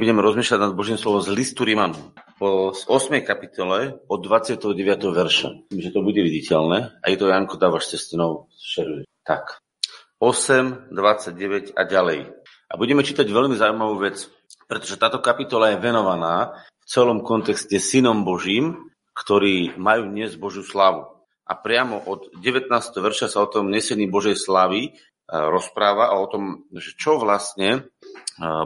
Budeme rozmýšľať nad Božím slovom z listu Rímanu. Po 8. kapitole od 29. verša. Myslím, že to bude viditeľné. A je to Janko, dávaš cestinou, šeruje. Tak. 8, 29 a ďalej. A budeme čítať veľmi zaujímavú vec, pretože táto kapitola je venovaná v celom kontexte synom Božím, ktorí majú dnes Božiu slavu. A priamo od 19. verša sa o tom nesení Božej slavy e, rozpráva a o tom, že čo vlastne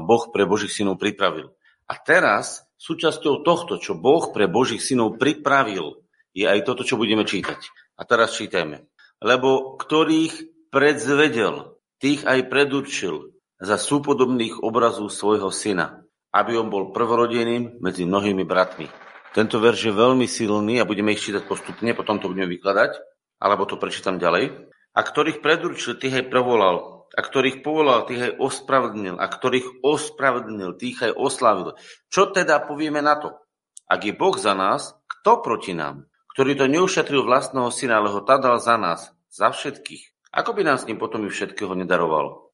Boh pre Božích synov pripravil. A teraz súčasťou tohto, čo Boh pre Božích synov pripravil, je aj toto, čo budeme čítať. A teraz čítajme. Lebo ktorých predzvedel, tých aj predurčil za súpodobných obrazov svojho syna, aby on bol prvorodeným medzi mnohými bratmi. Tento verš je veľmi silný a budeme ich čítať postupne, potom to budeme vykladať, alebo to prečítam ďalej. A ktorých predurčil, tých aj prevolal a ktorých povolal, tých aj ospravedlnil, a ktorých ospravedlnil, tých aj oslavil. Čo teda povieme na to? Ak je Boh za nás, kto proti nám? Ktorý to neušetril vlastného syna, ale ho tadal za nás, za všetkých. Ako by nám s ním potom i všetkého nedaroval?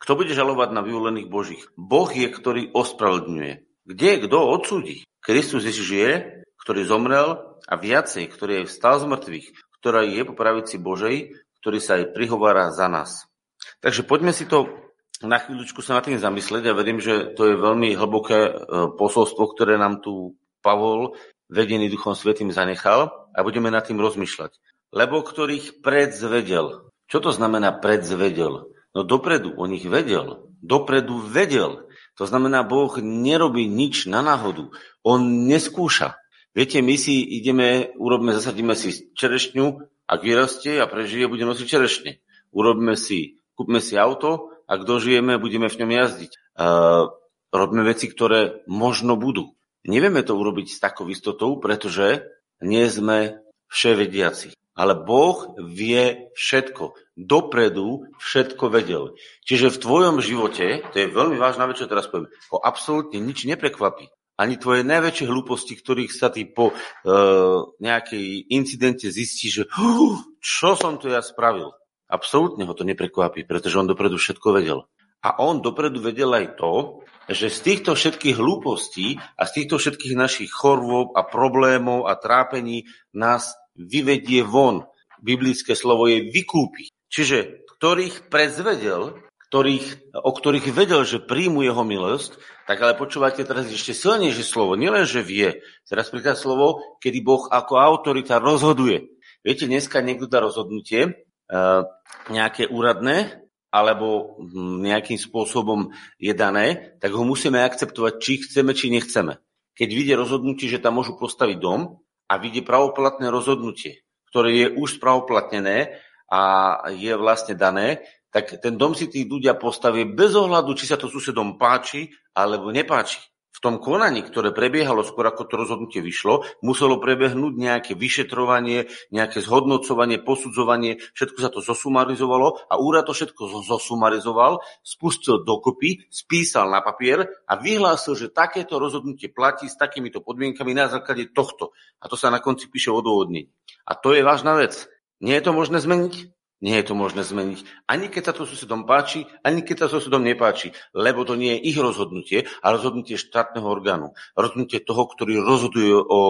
Kto bude žalovať na vyvolených Božích? Boh je, ktorý ospravedlňuje. Kde kto odsúdi? Kristus Ježiš je, ktorý zomrel a viacej, ktorý je vstal z mŕtvych, ktorá je po pravici Božej, ktorý sa aj prihovára za nás. Takže poďme si to na chvíľučku sa nad tým zamyslieť a verím, že to je veľmi hlboké e, posolstvo, ktoré nám tu Pavol, vedený Duchom Svetým, zanechal a budeme nad tým rozmýšľať. Lebo ktorých predzvedel. Čo to znamená predzvedel? No dopredu o nich vedel. Dopredu vedel. To znamená, Boh nerobí nič na náhodu. On neskúša. Viete, my si ideme, urobíme, zasadíme si čerešňu, ak vyrastie a prežije, bude nosiť čerešne. Urobíme si kúpme si auto a kto žijeme, budeme v ňom jazdiť. Uh, robíme veci, ktoré možno budú. Nevieme to urobiť s takou istotou, pretože nie sme vševediaci. Ale Boh vie všetko. Dopredu všetko vedel. Čiže v tvojom živote, to je veľmi vážna vec, čo teraz poviem, ho absolútne nič neprekvapí. Ani tvoje najväčšie hlúposti, ktorých sa ty po uh, nejakej incidente zistí, že čo som to ja spravil. Absolútne ho to neprekvapí, pretože on dopredu všetko vedel. A on dopredu vedel aj to, že z týchto všetkých hlúpostí a z týchto všetkých našich chorôb a problémov a trápení nás vyvedie von. Biblické slovo je vykúpi. Čiže ktorých prezvedel, ktorých, o ktorých vedel, že príjmu jeho milosť, tak ale počúvate teraz ešte silnejšie slovo. Nielen, že vie. Teraz príklad slovo, kedy Boh ako autorita rozhoduje. Viete, dneska niekto dá rozhodnutie, nejaké úradné alebo hm, nejakým spôsobom je dané, tak ho musíme akceptovať, či chceme, či nechceme. Keď vyjde rozhodnutie, že tam môžu postaviť dom a vyjde pravoplatné rozhodnutie, ktoré je už pravoplatnené a je vlastne dané, tak ten dom si tí ľudia postavia bez ohľadu, či sa to susedom páči alebo nepáči v tom konaní, ktoré prebiehalo skôr ako to rozhodnutie vyšlo, muselo prebehnúť nejaké vyšetrovanie, nejaké zhodnocovanie, posudzovanie, všetko sa to zosumarizovalo a úrad to všetko zosumarizoval, spustil dokopy, spísal na papier a vyhlásil, že takéto rozhodnutie platí s takýmito podmienkami na základe tohto. A to sa na konci píše odôvodniť. A to je vážna vec. Nie je to možné zmeniť? Nie je to možné zmeniť. Ani keď sa to susedom páči, ani keď sa susedom nepáči, lebo to nie je ich rozhodnutie, a rozhodnutie štátneho orgánu. Rozhodnutie toho, ktorý rozhoduje o, o,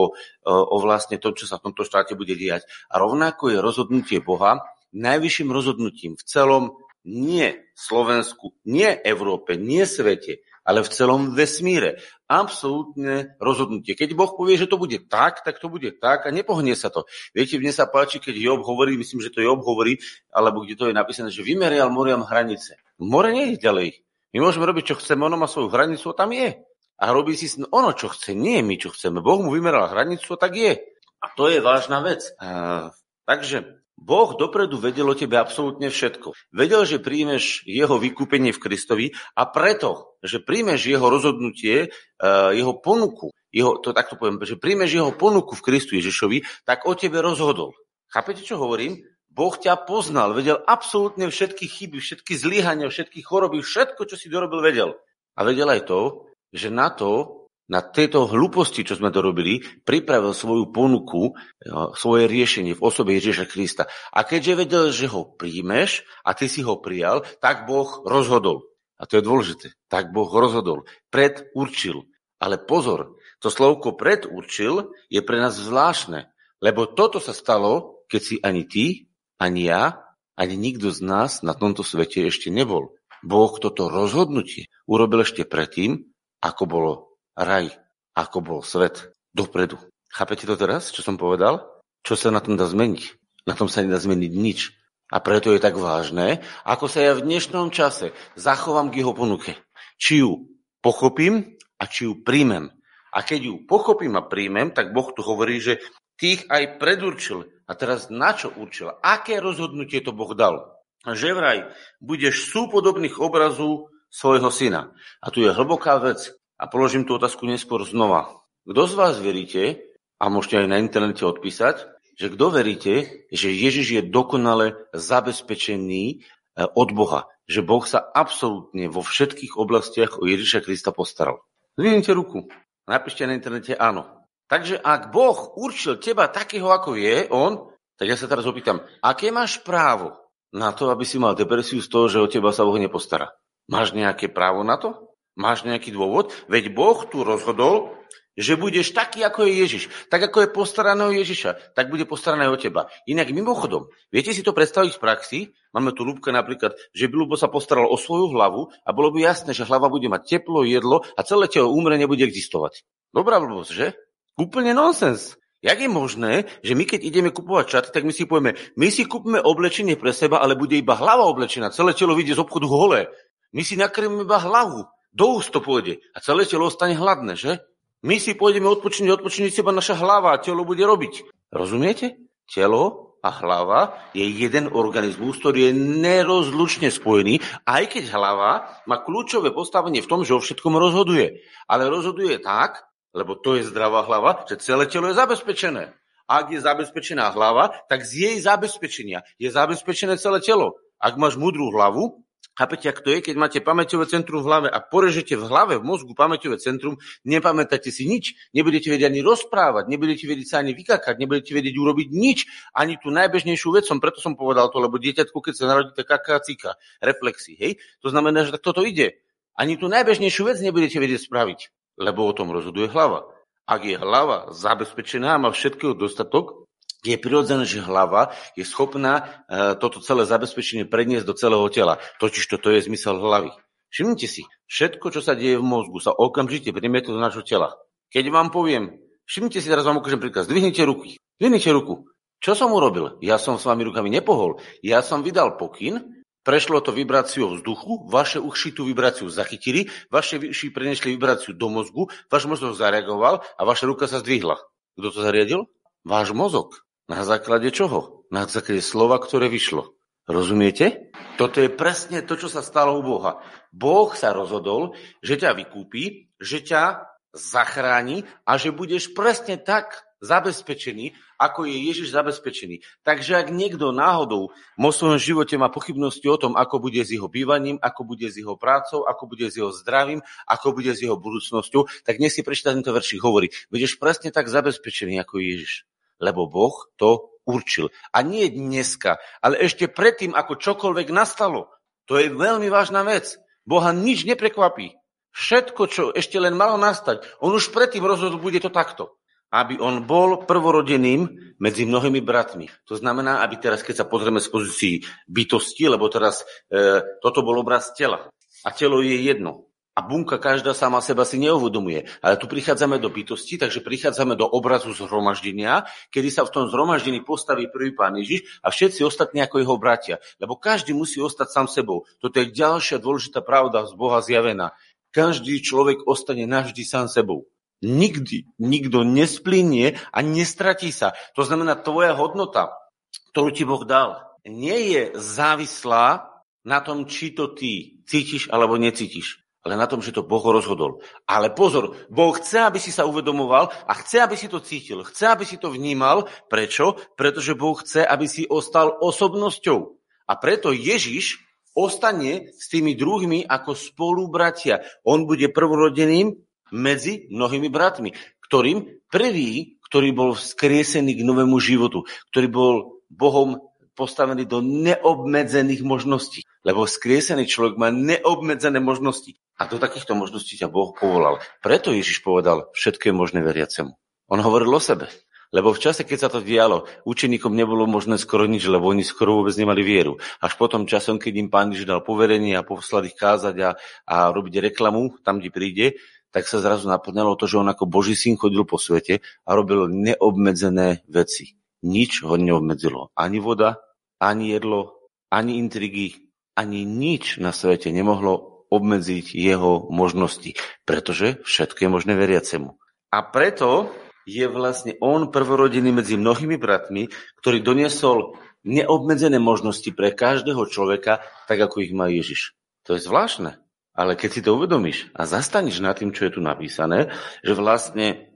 o vlastne tom, čo sa v tomto štáte bude diať. A rovnako je rozhodnutie Boha najvyšším rozhodnutím v celom nie Slovensku, nie Európe, nie svete, ale v celom vesmíre. Absolútne rozhodnutie. Keď Boh povie, že to bude tak, tak to bude tak a nepohne sa to. Viete, mne sa páči, keď Job hovorí, myslím, že to Job hovorí, alebo kde to je napísané, že vymerial moriam hranice. More nie je ďalej. My môžeme robiť, čo chceme, ono má svoju hranicu a tam je. A robí si ono, čo chce, nie my, čo chceme. Boh mu vymeral hranicu a tak je. A to je vážna vec. A, takže Boh dopredu vedel o tebe absolútne všetko. Vedel, že príjmeš jeho vykúpenie v Kristovi a preto, že príjmeš jeho rozhodnutie, eh, jeho ponuku, jeho, to takto poviem, že príjmeš jeho ponuku v Kristu Ježišovi, tak o tebe rozhodol. Chápete, čo hovorím? Boh ťa poznal, vedel absolútne všetky chyby, všetky zlyhania, všetky choroby, všetko, čo si dorobil, vedel. A vedel aj to, že na to na tejto hlúposti, čo sme to robili, pripravil svoju ponuku, svoje riešenie v osobe Ježiša Krista. A keďže vedel, že ho príjmeš a ty si ho prijal, tak Boh rozhodol. A to je dôležité. Tak Boh rozhodol. Predurčil. Ale pozor, to slovko predurčil je pre nás zvláštne, lebo toto sa stalo, keď si ani ty, ani ja, ani nikto z nás na tomto svete ešte nebol. Boh toto rozhodnutie urobil ešte predtým, ako bolo raj, ako bol svet dopredu. Chápete to teraz, čo som povedal? Čo sa na tom dá zmeniť? Na tom sa nedá zmeniť nič. A preto je tak vážne, ako sa ja v dnešnom čase zachovám k jeho ponuke. Či ju pochopím a či ju príjmem. A keď ju pochopím a príjmem, tak Boh tu hovorí, že tých aj predurčil. A teraz na čo určil? Aké rozhodnutie to Boh dal? Že vraj budeš súpodobných obrazu svojho syna. A tu je hlboká vec. A položím tú otázku neskôr znova. Kto z vás veríte, a môžete aj na internete odpísať, že kto veríte, že Ježiš je dokonale zabezpečený e, od Boha. Že Boh sa absolútne vo všetkých oblastiach o Ježiša Krista postaral. Zvinite ruku. Napíšte na internete áno. Takže ak Boh určil teba takého, ako je On, tak ja sa teraz opýtam, aké máš právo na to, aby si mal depresiu z toho, že o teba sa Boh nepostará? Máš nejaké právo na to? Máš nejaký dôvod? Veď Boh tu rozhodol, že budeš taký, ako je Ježiš. Tak, ako je postarané o Ježiša, tak bude postarané o teba. Inak mimochodom, viete si to predstaviť v praxi? Máme tu Lúbka napríklad, že by Lúbo sa postaral o svoju hlavu a bolo by jasné, že hlava bude mať teplo, jedlo a celé telo úmre nebude existovať. Dobrá blbosť, že? Úplne nonsens. Jak je možné, že my keď ideme kupovať čaty, tak my si povieme, my si kúpime oblečenie pre seba, ale bude iba hlava oblečená, celé telo vyjde z obchodu holé. My si nakrmíme iba hlavu, do úst to pôjde a celé telo ostane hladné, že? My si pôjdeme odpočiniť, odpočiniť si iba naša hlava a telo bude robiť. Rozumiete? Telo a hlava je jeden organizmus, ktorý je nerozlučne spojený, aj keď hlava má kľúčové postavenie v tom, že o všetkom rozhoduje. Ale rozhoduje tak, lebo to je zdravá hlava, že celé telo je zabezpečené. Ak je zabezpečená hlava, tak z jej zabezpečenia je zabezpečené celé telo. Ak máš múdru hlavu, Chápete, ak to je, keď máte pamäťové centrum v hlave a porežete v hlave, v mozgu pamäťové centrum, nepamätáte si nič, nebudete vedieť ani rozprávať, nebudete vedieť sa ani vykakať, nebudete vedieť urobiť nič, ani tú najbežnejšiu vec som, preto som povedal to, lebo dieťatko, keď sa narodí, tak kaká cika, reflexy, hej? To znamená, že tak toto ide. Ani tú najbežnejšiu vec nebudete vedieť spraviť, lebo o tom rozhoduje hlava. Ak je hlava zabezpečená má všetkého dostatok, je prirodzené, že hlava je schopná e, toto celé zabezpečenie predniesť do celého tela. Totiž toto je zmysel hlavy. Všimnite si, všetko, čo sa deje v mozgu, sa okamžite premietne do nášho tela. Keď vám poviem, všimnite si, teraz vám ukážem príklad, zdvihnite ruky, zdvihnite ruku. Čo som urobil? Ja som s vami rukami nepohol. Ja som vydal pokyn, prešlo to vibráciou vzduchu, vaše uši tú vibráciu zachytili, vaše uši prenesli vibráciu do mozgu, váš mozog zareagoval a vaša ruka sa zdvihla. Kto to zariadil? Váš mozog. Na základe čoho? Na základe slova, ktoré vyšlo. Rozumiete? Toto je presne to, čo sa stalo u Boha. Boh sa rozhodol, že ťa vykúpi, že ťa zachráni a že budeš presne tak zabezpečený, ako je Ježiš zabezpečený. Takže ak niekto náhodou vo svojom živote má pochybnosti o tom, ako bude s jeho bývaním, ako bude s jeho prácou, ako bude s jeho zdravím, ako bude s jeho budúcnosťou, tak dnes si prečíta tento veršik hovorí, budeš presne tak zabezpečený, ako je Ježiš lebo Boh to určil. A nie dneska, ale ešte predtým, ako čokoľvek nastalo. To je veľmi vážna vec. Boha nič neprekvapí. Všetko, čo ešte len malo nastať, on už predtým rozhodol, bude to takto. Aby on bol prvorodeným medzi mnohými bratmi. To znamená, aby teraz, keď sa pozrieme z pozícii bytosti, lebo teraz e, toto bol obraz tela. A telo je jedno. A bunka každá sama seba si neuvedomuje. Ale tu prichádzame do bytosti, takže prichádzame do obrazu zhromaždenia, kedy sa v tom zhromaždení postaví prvý pán Ježiš a všetci ostatní ako jeho bratia. Lebo každý musí ostať sám sebou. Toto je ďalšia dôležitá pravda z Boha zjavená. Každý človek ostane navždy sám sebou. Nikdy nikto nesplinie a nestratí sa. To znamená, tvoja hodnota, ktorú ti Boh dal, nie je závislá na tom, či to ty cítiš alebo necítiš ale na tom, že to Boh rozhodol. Ale pozor, Boh chce, aby si sa uvedomoval a chce, aby si to cítil, chce, aby si to vnímal. Prečo? Pretože Boh chce, aby si ostal osobnosťou. A preto Ježiš ostane s tými druhými ako spolubratia. On bude prvorodeným medzi mnohými bratmi, ktorým prvý, ktorý bol vzkriesený k novému životu, ktorý bol Bohom postavený do neobmedzených možností. Lebo skriesený človek má neobmedzené možnosti. A do takýchto možností ťa Boh povolal. Preto Ježiš povedal, všetko je možné veriacemu. On hovoril o sebe. Lebo v čase, keď sa to dialo, učeníkom nebolo možné skoro nič, lebo oni skoro vôbec nemali vieru. Až potom časom, keď im pán Ježiš dal poverenie a poslal ich kázať a, a robiť reklamu tam, kde príde, tak sa zrazu naplňalo to, že on ako Boží syn chodil po svete a robil neobmedzené veci. Nič ho neobmedzilo. Ani voda, ani jedlo, ani intrigy, ani nič na svete nemohlo obmedziť jeho možnosti, pretože všetko je možné veriacemu. A preto je vlastne on prvorodený medzi mnohými bratmi, ktorý doniesol neobmedzené možnosti pre každého človeka, tak ako ich má Ježiš. To je zvláštne. Ale keď si to uvedomíš a zastaneš nad tým, čo je tu napísané, že vlastne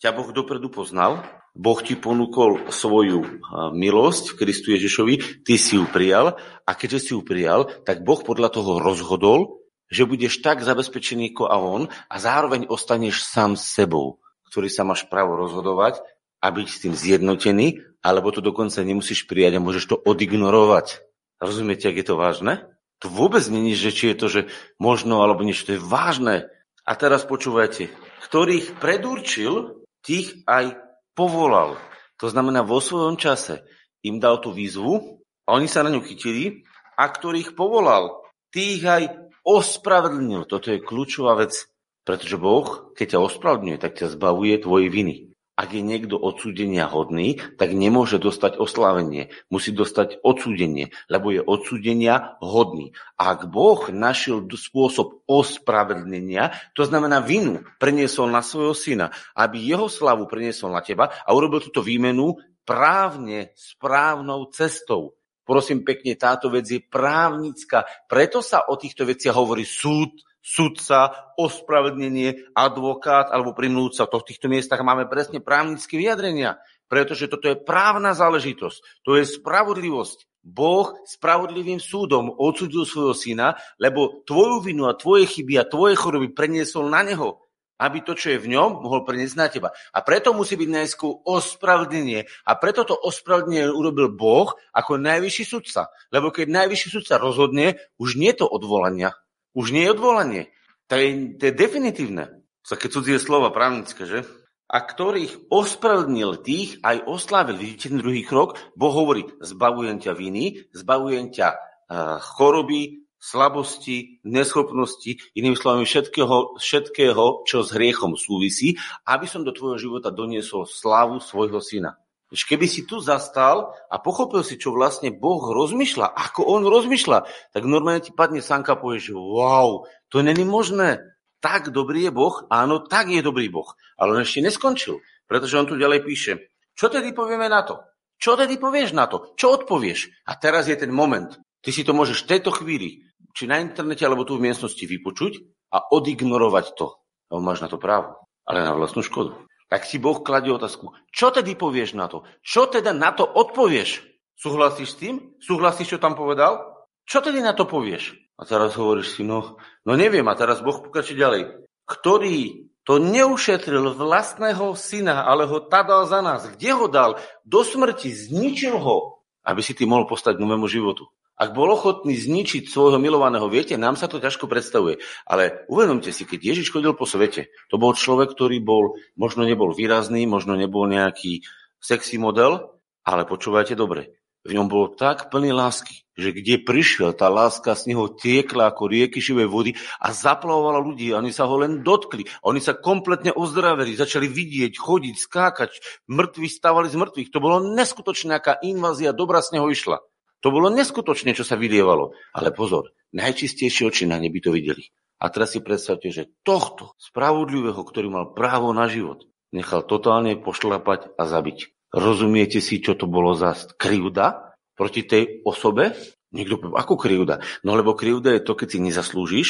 ťa Boh dopredu poznal, Boh ti ponúkol svoju milosť v Kristu Ježišovi, ty si ju prijal a keďže si ju prijal, tak Boh podľa toho rozhodol, že budeš tak zabezpečený ako a on a zároveň ostaneš sám s sebou ktorý sa máš právo rozhodovať a byť s tým zjednotený, alebo to dokonca nemusíš prijať a môžeš to odignorovať. Rozumiete, ak je to vážne? To vôbec není, že či je to, že možno alebo niečo, to je vážne. A teraz počúvajte, ktorých predurčil, tých aj povolal. To znamená, vo svojom čase im dal tú výzvu a oni sa na ňu chytili a ktorých povolal, tých aj ospravedlnil. Toto je kľúčová vec. Pretože Boh, keď ťa ospravedlňuje, tak ťa zbavuje tvojej viny. Ak je niekto odsúdenia hodný, tak nemôže dostať oslávenie. Musí dostať odsúdenie, lebo je odsúdenia hodný. A ak Boh našiel spôsob ospravedlnenia, to znamená vinu, preniesol na svojho syna, aby jeho slavu preniesol na teba a urobil túto výmenu právne, správnou cestou. Prosím pekne, táto vec je právnická. Preto sa o týchto veciach hovorí súd, sudca, ospravedlnenie, advokát alebo primlúca. To v týchto miestach máme presne právnické vyjadrenia, pretože toto je právna záležitosť. To je spravodlivosť. Boh spravodlivým súdom odsudil svojho syna, lebo tvoju vinu a tvoje chyby a tvoje choroby preniesol na neho, aby to, čo je v ňom, mohol preniesť na teba. A preto musí byť najskôr ospravedlnenie. A preto to ospravedlnenie urobil Boh ako najvyšší sudca. Lebo keď najvyšší sudca rozhodne, už nie to odvolania, už nie je odvolanie. To je, to je definitívne. Také cudzie slova právnické, že? A ktorých ospravedlnil tých, aj oslávil. Vidíte ten druhý krok? Boh hovorí, zbavujem ťa viny, zbavujem ťa uh, choroby, slabosti, neschopnosti, inými slovami všetkého, všetkého, čo s hriechom súvisí, aby som do tvojho života doniesol slávu svojho syna. Keby si tu zastal a pochopil si, čo vlastne Boh rozmýšľa, ako On rozmýšľa, tak normálne ti padne sanka a povieš, wow, to není možné. Tak dobrý je Boh? Áno, tak je dobrý Boh. Ale on ešte neskončil, pretože on tu ďalej píše, čo tedy povieme na to? Čo tedy povieš na to? Čo odpovieš? A teraz je ten moment. Ty si to môžeš v tejto chvíli, či na internete, alebo tu v miestnosti vypočuť a odignorovať to. Lebo máš na to právo, ale na vlastnú škodu tak si Boh kladie otázku, čo tedy povieš na to? Čo teda na to odpovieš? Súhlasíš s tým? Súhlasíš, čo tam povedal? Čo tedy na to povieš? A teraz hovoríš si, no, no neviem, a teraz Boh pokračuje ďalej. Ktorý to neušetril vlastného syna, ale ho tadal za nás. Kde ho dal? Do smrti, zničil ho, aby si ty mohol postať novému životu. Ak bol ochotný zničiť svojho milovaného, viete, nám sa to ťažko predstavuje. Ale uvedomte si, keď Ježiš chodil po svete, to bol človek, ktorý bol, možno nebol výrazný, možno nebol nejaký sexy model, ale počúvajte dobre. V ňom bol tak plný lásky, že kde prišiel, tá láska z neho tiekla ako rieky živej vody a zaplavovala ľudí. Oni sa ho len dotkli. Oni sa kompletne ozdravili, začali vidieť, chodiť, skákať. Mŕtvi stávali z mŕtvych. To bolo neskutočná, aká invázia dobra z neho išla. To bolo neskutočné, čo sa vylievalo. Ale pozor, najčistejšie oči na nebi to videli. A teraz si predstavte, že tohto spravodlivého, ktorý mal právo na život, nechal totálne pošlapať a zabiť. Rozumiete si, čo to bolo za krivda proti tej osobe? Niekto povie, ako krivda? No lebo krivda je to, keď si nezaslúžiš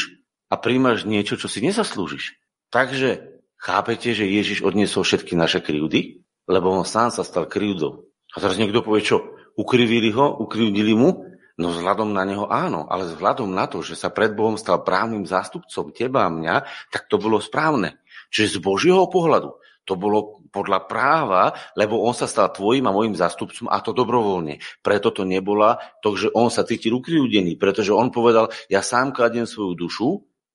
a príjmaš niečo, čo si nezaslúžiš. Takže chápete, že Ježiš odniesol všetky naše krivdy? Lebo on sám sa stal krivdou. A teraz niekto povie, čo? Ukrivili ho, ukrivdili mu? No vzhľadom na neho áno, ale vzhľadom na to, že sa pred Bohom stal právnym zástupcom teba a mňa, tak to bolo správne. Čiže z Božieho pohľadu, To bolo podľa práva, lebo on sa stal tvojim a môjim zástupcom a to dobrovoľne. Preto to nebola to, že on sa cítil ukriúdený, pretože on povedal, ja sám kladiem svoju dušu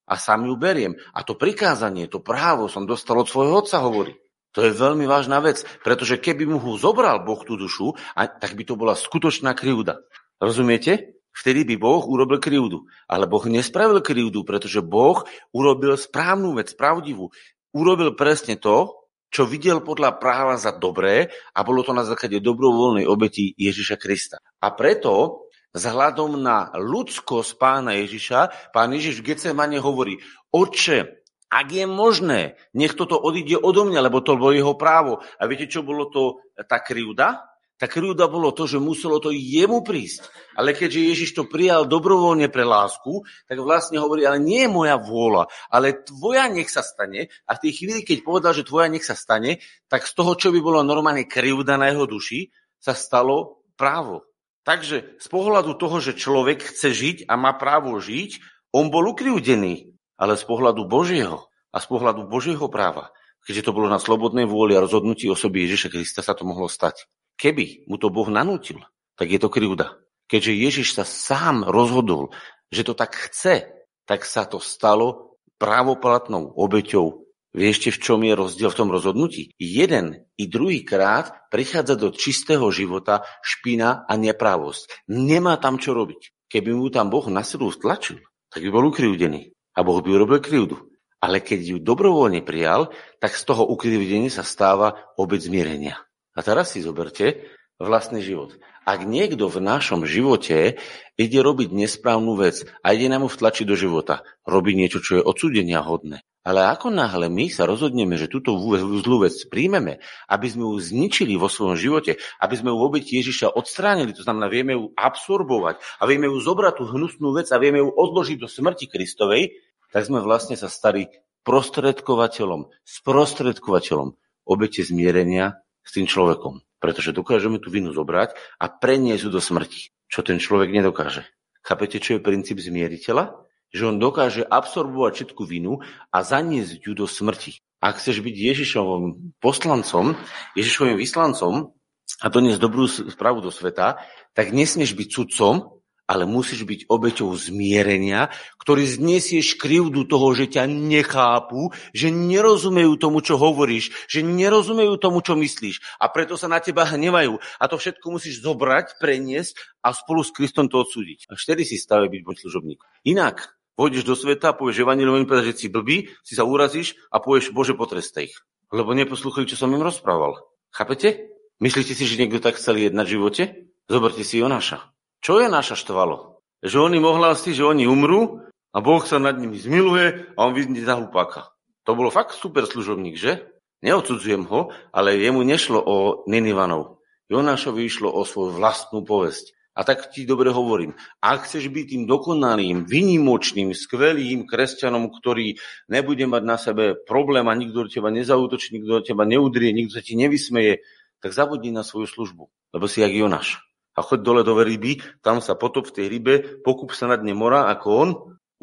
a sám ju beriem. A to prikázanie, to právo som dostal od svojho otca, hovorí. To je veľmi vážna vec, pretože keby mu ho zobral Boh tú dušu, tak by to bola skutočná krivda. Rozumiete? Vtedy by Boh urobil krivdu. Ale Boh nespravil krivdu, pretože Boh urobil správnu vec, pravdivú. Urobil presne to, čo videl podľa práva za dobré a bolo to na základe dobrovoľnej obeti Ježiša Krista. A preto vzhľadom na ľudskosť pána Ježiša, pán Ježiš v Getsemane hovorí, oče, ak je možné, nech toto odíde odo mňa, lebo to bolo jeho právo. A viete, čo bolo to tá krivda? Tá krivda bolo to, že muselo to jemu prísť. Ale keďže Ježiš to prijal dobrovoľne pre lásku, tak vlastne hovorí, ale nie je moja vôľa, ale tvoja nech sa stane. A v tej chvíli, keď povedal, že tvoja nech sa stane, tak z toho, čo by bolo normálne krivda na jeho duši, sa stalo právo. Takže z pohľadu toho, že človek chce žiť a má právo žiť, on bol ukrivdený. Ale z pohľadu Božieho a z pohľadu Božieho práva, keďže to bolo na slobodnej vôli a rozhodnutí osoby Ježiša Krista, sa to mohlo stať. Keby mu to Boh nanútil, tak je to krivda. Keďže Ježiš sa sám rozhodol, že to tak chce, tak sa to stalo právoplatnou obeťou. Viete, v čom je rozdiel v tom rozhodnutí? Jeden i druhý krát prichádza do čistého života špina a neprávosť. Nemá tam čo robiť. Keby mu tam Boh na silu stlačil, tak by bol ukrivdený a Boh by urobil krivdu. Ale keď ju dobrovoľne prijal, tak z toho ukrivdenia sa stáva obec zmierenia. A teraz si zoberte vlastný život. Ak niekto v našom živote ide robiť nesprávnu vec a ide nám vtlačiť do života, robí niečo, čo je odsúdenia hodné. Ale ako náhle my sa rozhodneme, že túto zlú vec príjmeme, aby sme ju zničili vo svojom živote, aby sme ju v obeti Ježiša odstránili, to znamená, vieme ju absorbovať a vieme ju zobrať tú hnusnú vec a vieme ju odložiť do smrti Kristovej, tak sme vlastne sa stali prostredkovateľom, sprostredkovateľom obete zmierenia s tým človekom. Pretože dokážeme tú vinu zobrať a preniesť ju do smrti, čo ten človek nedokáže. Chápete, čo je princíp zmieriteľa? Že on dokáže absorbovať všetku vinu a zaniesť ju do smrti. Ak chceš byť Ježišovým poslancom, Ježišovým vyslancom a doniesť dobrú správu do sveta, tak nesmieš byť sudcom, ale musíš byť obeťou zmierenia, ktorý znesieš krivdu toho, že ťa nechápu, že nerozumejú tomu, čo hovoríš, že nerozumejú tomu, čo myslíš a preto sa na teba hnevajú. A to všetko musíš zobrať, preniesť a spolu s Kristom to odsúdiť. Až vtedy si stave byť môj služobník. Inak pôjdeš do sveta, povieš Evangelium, že si blbý, si sa urazíš a povieš, Bože, potrestej ich. Lebo neposlúchali, čo som im rozprával. Chápete? Myslíte si, že niekto tak chcel jednať v živote? Zoberte si Jonáša. Čo je naša štvalo? Že oni ohlási, že oni umrú a Boh sa nad nimi zmiluje a on vidí za hlupáka. To bolo fakt super služobník, že? Neodsudzujem ho, ale jemu nešlo o Ninivanov. Jonášovi išlo o svoju vlastnú povesť. A tak ti dobre hovorím, ak chceš byť tým dokonalým, vynimočným, skvelým kresťanom, ktorý nebude mať na sebe problém a nikto do teba nezautočí, nikto do teba neudrie, nikto sa ti nevysmeje, tak zabudni na svoju službu, lebo si jak Jonáš. A choď dole do ryby, tam sa potop v tej rybe, pokúp sa na dne mora ako on,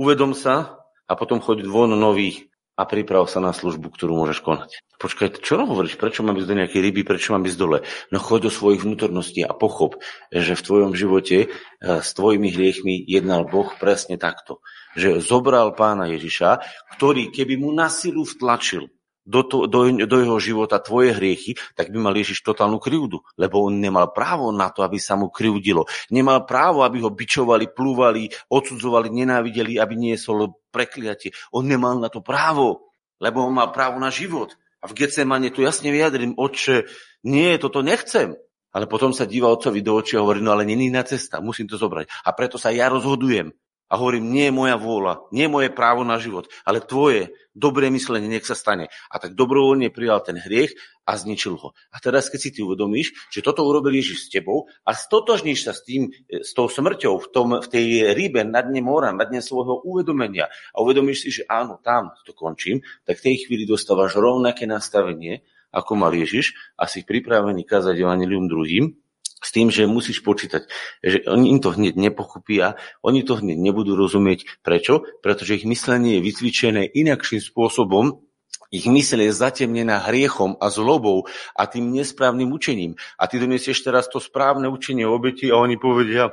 uvedom sa a potom choď von nových a priprav sa na službu, ktorú môžeš konať. Počkaj, čo hovoríš? Prečo mám ísť do nejakej ryby? Prečo mám ísť dole? No choď do svojich vnútorností a pochop, že v tvojom živote eh, s tvojimi hriechmi jednal Boh presne takto. Že zobral pána Ježiša, ktorý keby mu na silu vtlačil do, to, do, do jeho života tvoje hriechy, tak by mal Ježiš totálnu krivdu, lebo on nemal právo na to, aby sa mu krivdilo. Nemal právo, aby ho bičovali, plúvali, odsudzovali, nenávideli, aby niesol prekliatie. On nemal na to právo, lebo on mal právo na život. A v Getsemane tu jasne vyjadrím, oče, nie, toto nechcem. Ale potom sa díva otcovi do očí a hovorí, no ale není na cesta, musím to zobrať. A preto sa ja rozhodujem a hovorím, nie je moja vôľa, nie je moje právo na život, ale tvoje dobré myslenie nech sa stane. A tak dobrovoľne prijal ten hriech a zničil ho. A teraz, keď si ty uvedomíš, že toto urobil Ježiš s tebou a stotožníš sa s tým, e, s tou smrťou v, tom, v tej rybe na dne mora, na dne svojho uvedomenia a uvedomíš si, že áno, tam to končím, tak v tej chvíli dostávaš rovnaké nastavenie, ako mal Ježiš a si pripravený kázať evanilium druhým, s tým, že musíš počítať, že oni im to hneď nepochopia, oni to hneď nebudú rozumieť. Prečo? Pretože ich myslenie je vycvičené inakším spôsobom, Ich mysel je zatemnená hriechom a zlobou a tým nesprávnym učením. A ty donesieš teraz to správne učenie obeti a oni povedia,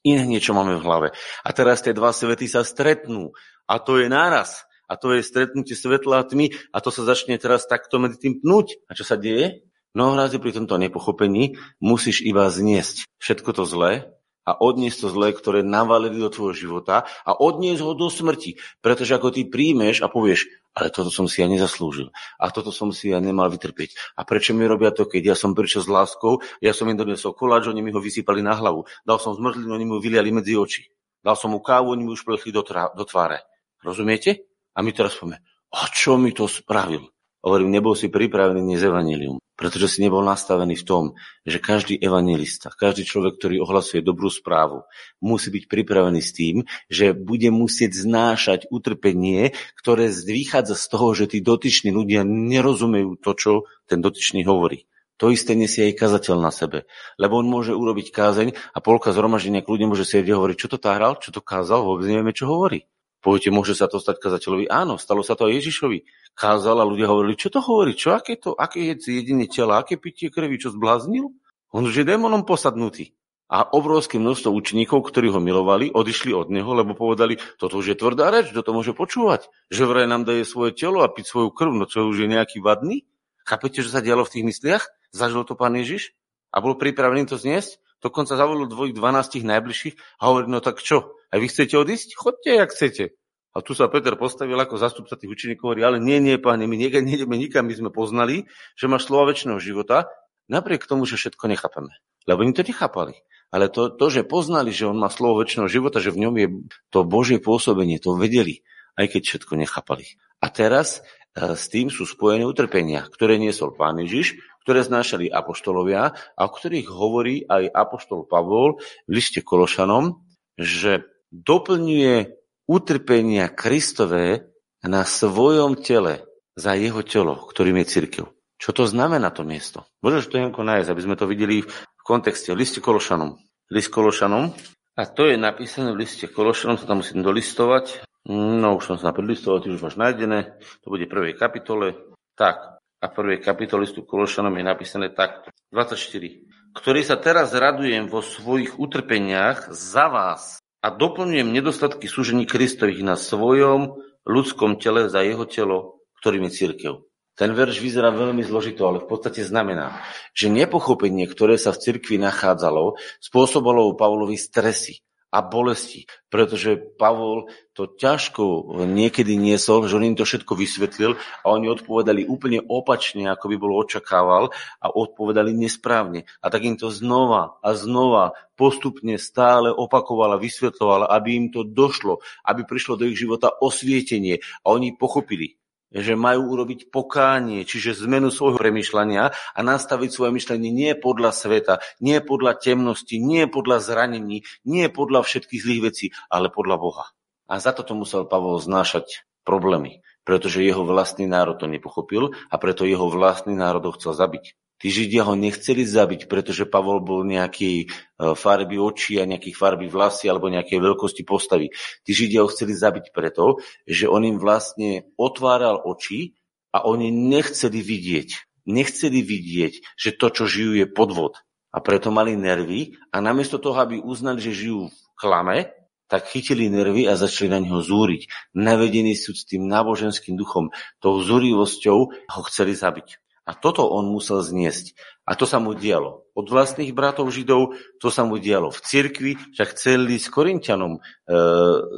iné niečo máme v hlave. A teraz tie dva svety sa stretnú a to je náraz. A to je stretnutie svetla a tmy a to sa začne teraz takto medzi tým pnúť. A čo sa deje? Mnoho razy pri tomto nepochopení musíš iba zniesť všetko to zlé a odniesť to zlé, ktoré navalili do tvojho života a odniesť ho do smrti. Pretože ako ty príjmeš a povieš, ale toto som si ja nezaslúžil a toto som si ja nemal vytrpieť. A prečo mi robia to, keď ja som prišiel s láskou, ja som im doniesol koláč, oni mi ho vysypali na hlavu. Dal som zmrzlinu, oni ho vyliali medzi oči. Dal som mu kávu, oni mi už plechli do, do tváre. Rozumiete? A my teraz povieme, a čo mi to spravil? Hovorím, nebol si pripravený dnes evanilium, pretože si nebol nastavený v tom, že každý evangelista, každý človek, ktorý ohlasuje dobrú správu, musí byť pripravený s tým, že bude musieť znášať utrpenie, ktoré vychádza z toho, že tí dotyční ľudia nerozumejú to, čo ten dotyčný hovorí. To isté nesie aj kazateľ na sebe. Lebo on môže urobiť kázeň a polka zhromaždenia kľudne môže si hovoriť, čo to tá hral, čo to kázal, vôbec nevieme, čo hovorí. Poviete, môže sa to stať kazateľovi? Áno, stalo sa to aj Ježišovi. Kázal a ľudia hovorili, čo to hovorí, čo, aké to, aké je jediné tela, aké pitie krvi, čo zbláznil? On už je démonom posadnutý. A obrovské množstvo učeníkov, ktorí ho milovali, odišli od neho, lebo povedali, toto už je tvrdá reč, kto to môže počúvať. Že vraj nám daje svoje telo a piť svoju krv, no čo už je nejaký vadný? Chápete, čo sa dialo v tých mysliach? Zažil to pán Ježiš? A bol pripravený to zniesť? Dokonca zavolil dvojich dvanástich najbližších a hovorí, no tak čo? A vy chcete odísť? Chodte, jak chcete. A tu sa Peter postavil ako zastupca tých učeníkov, hovorí, ale nie, nie, páne, my nejdeme nikam, my sme poznali, že máš slova väčšného života, napriek tomu, že všetko nechápeme. Lebo oni to nechápali. Ale to, to, že poznali, že on má slovo väčšného života, že v ňom je to Božie pôsobenie, to vedeli, aj keď všetko nechápali. A teraz e, s tým sú spojené utrpenia, ktoré niesol pán Ježiš, ktoré znášali apoštolovia a o ktorých hovorí aj apoštol Pavol v liste Kološanom, že doplňuje utrpenia Kristové na svojom tele za jeho telo, ktorým je církev. Čo to znamená to miesto? Môžeš to nejako nájsť, aby sme to videli v kontexte. Liste Kološanom. List Kološanom. A to je napísané v liste Kološanom, to tam musím dolistovať. No, už som sa predlistovať, už máš nájdené. To bude v prvej kapitole. Tak, a prvej kapitoli listu Kološanom je napísané tak 24. Ktorý sa teraz radujem vo svojich utrpeniach za vás a doplňujem nedostatky súžení Kristových na svojom ľudskom tele za jeho telo, ktorým je církev. Ten verš vyzerá veľmi zložito, ale v podstate znamená, že nepochopenie, ktoré sa v cirkvi nachádzalo, spôsobovalo Pavlovi stresy a bolesti, pretože Pavol to ťažko niekedy niesol, že on im to všetko vysvetlil a oni odpovedali úplne opačne, ako by bolo očakával a odpovedali nesprávne. A tak im to znova a znova postupne stále opakoval a vysvetloval, aby im to došlo, aby prišlo do ich života osvietenie a oni pochopili, že majú urobiť pokánie, čiže zmenu svojho premyšľania a nastaviť svoje myšlenie nie podľa sveta, nie podľa temnosti, nie podľa zranení, nie podľa všetkých zlých vecí, ale podľa Boha. A za toto musel Pavol znášať problémy, pretože jeho vlastný národ to nepochopil a preto jeho vlastný národ ho chcel zabiť. Tí Židia ho nechceli zabiť, pretože Pavol bol nejakej farby očí a nejakých farby vlasy alebo nejakej veľkosti postavy. Tí Židia ho chceli zabiť preto, že on im vlastne otváral oči a oni nechceli vidieť. Nechceli vidieť, že to, čo žijú, je podvod. A preto mali nervy a namiesto toho, aby uznali, že žijú v klame, tak chytili nervy a začali na neho zúriť. Navedení sú s tým náboženským duchom, tou zúrivosťou ho chceli zabiť. A toto on musel zniesť. A to sa mu dialo. Od vlastných bratov Židov to sa mu dialo v cirkvi, však chceli s Korintianom. E,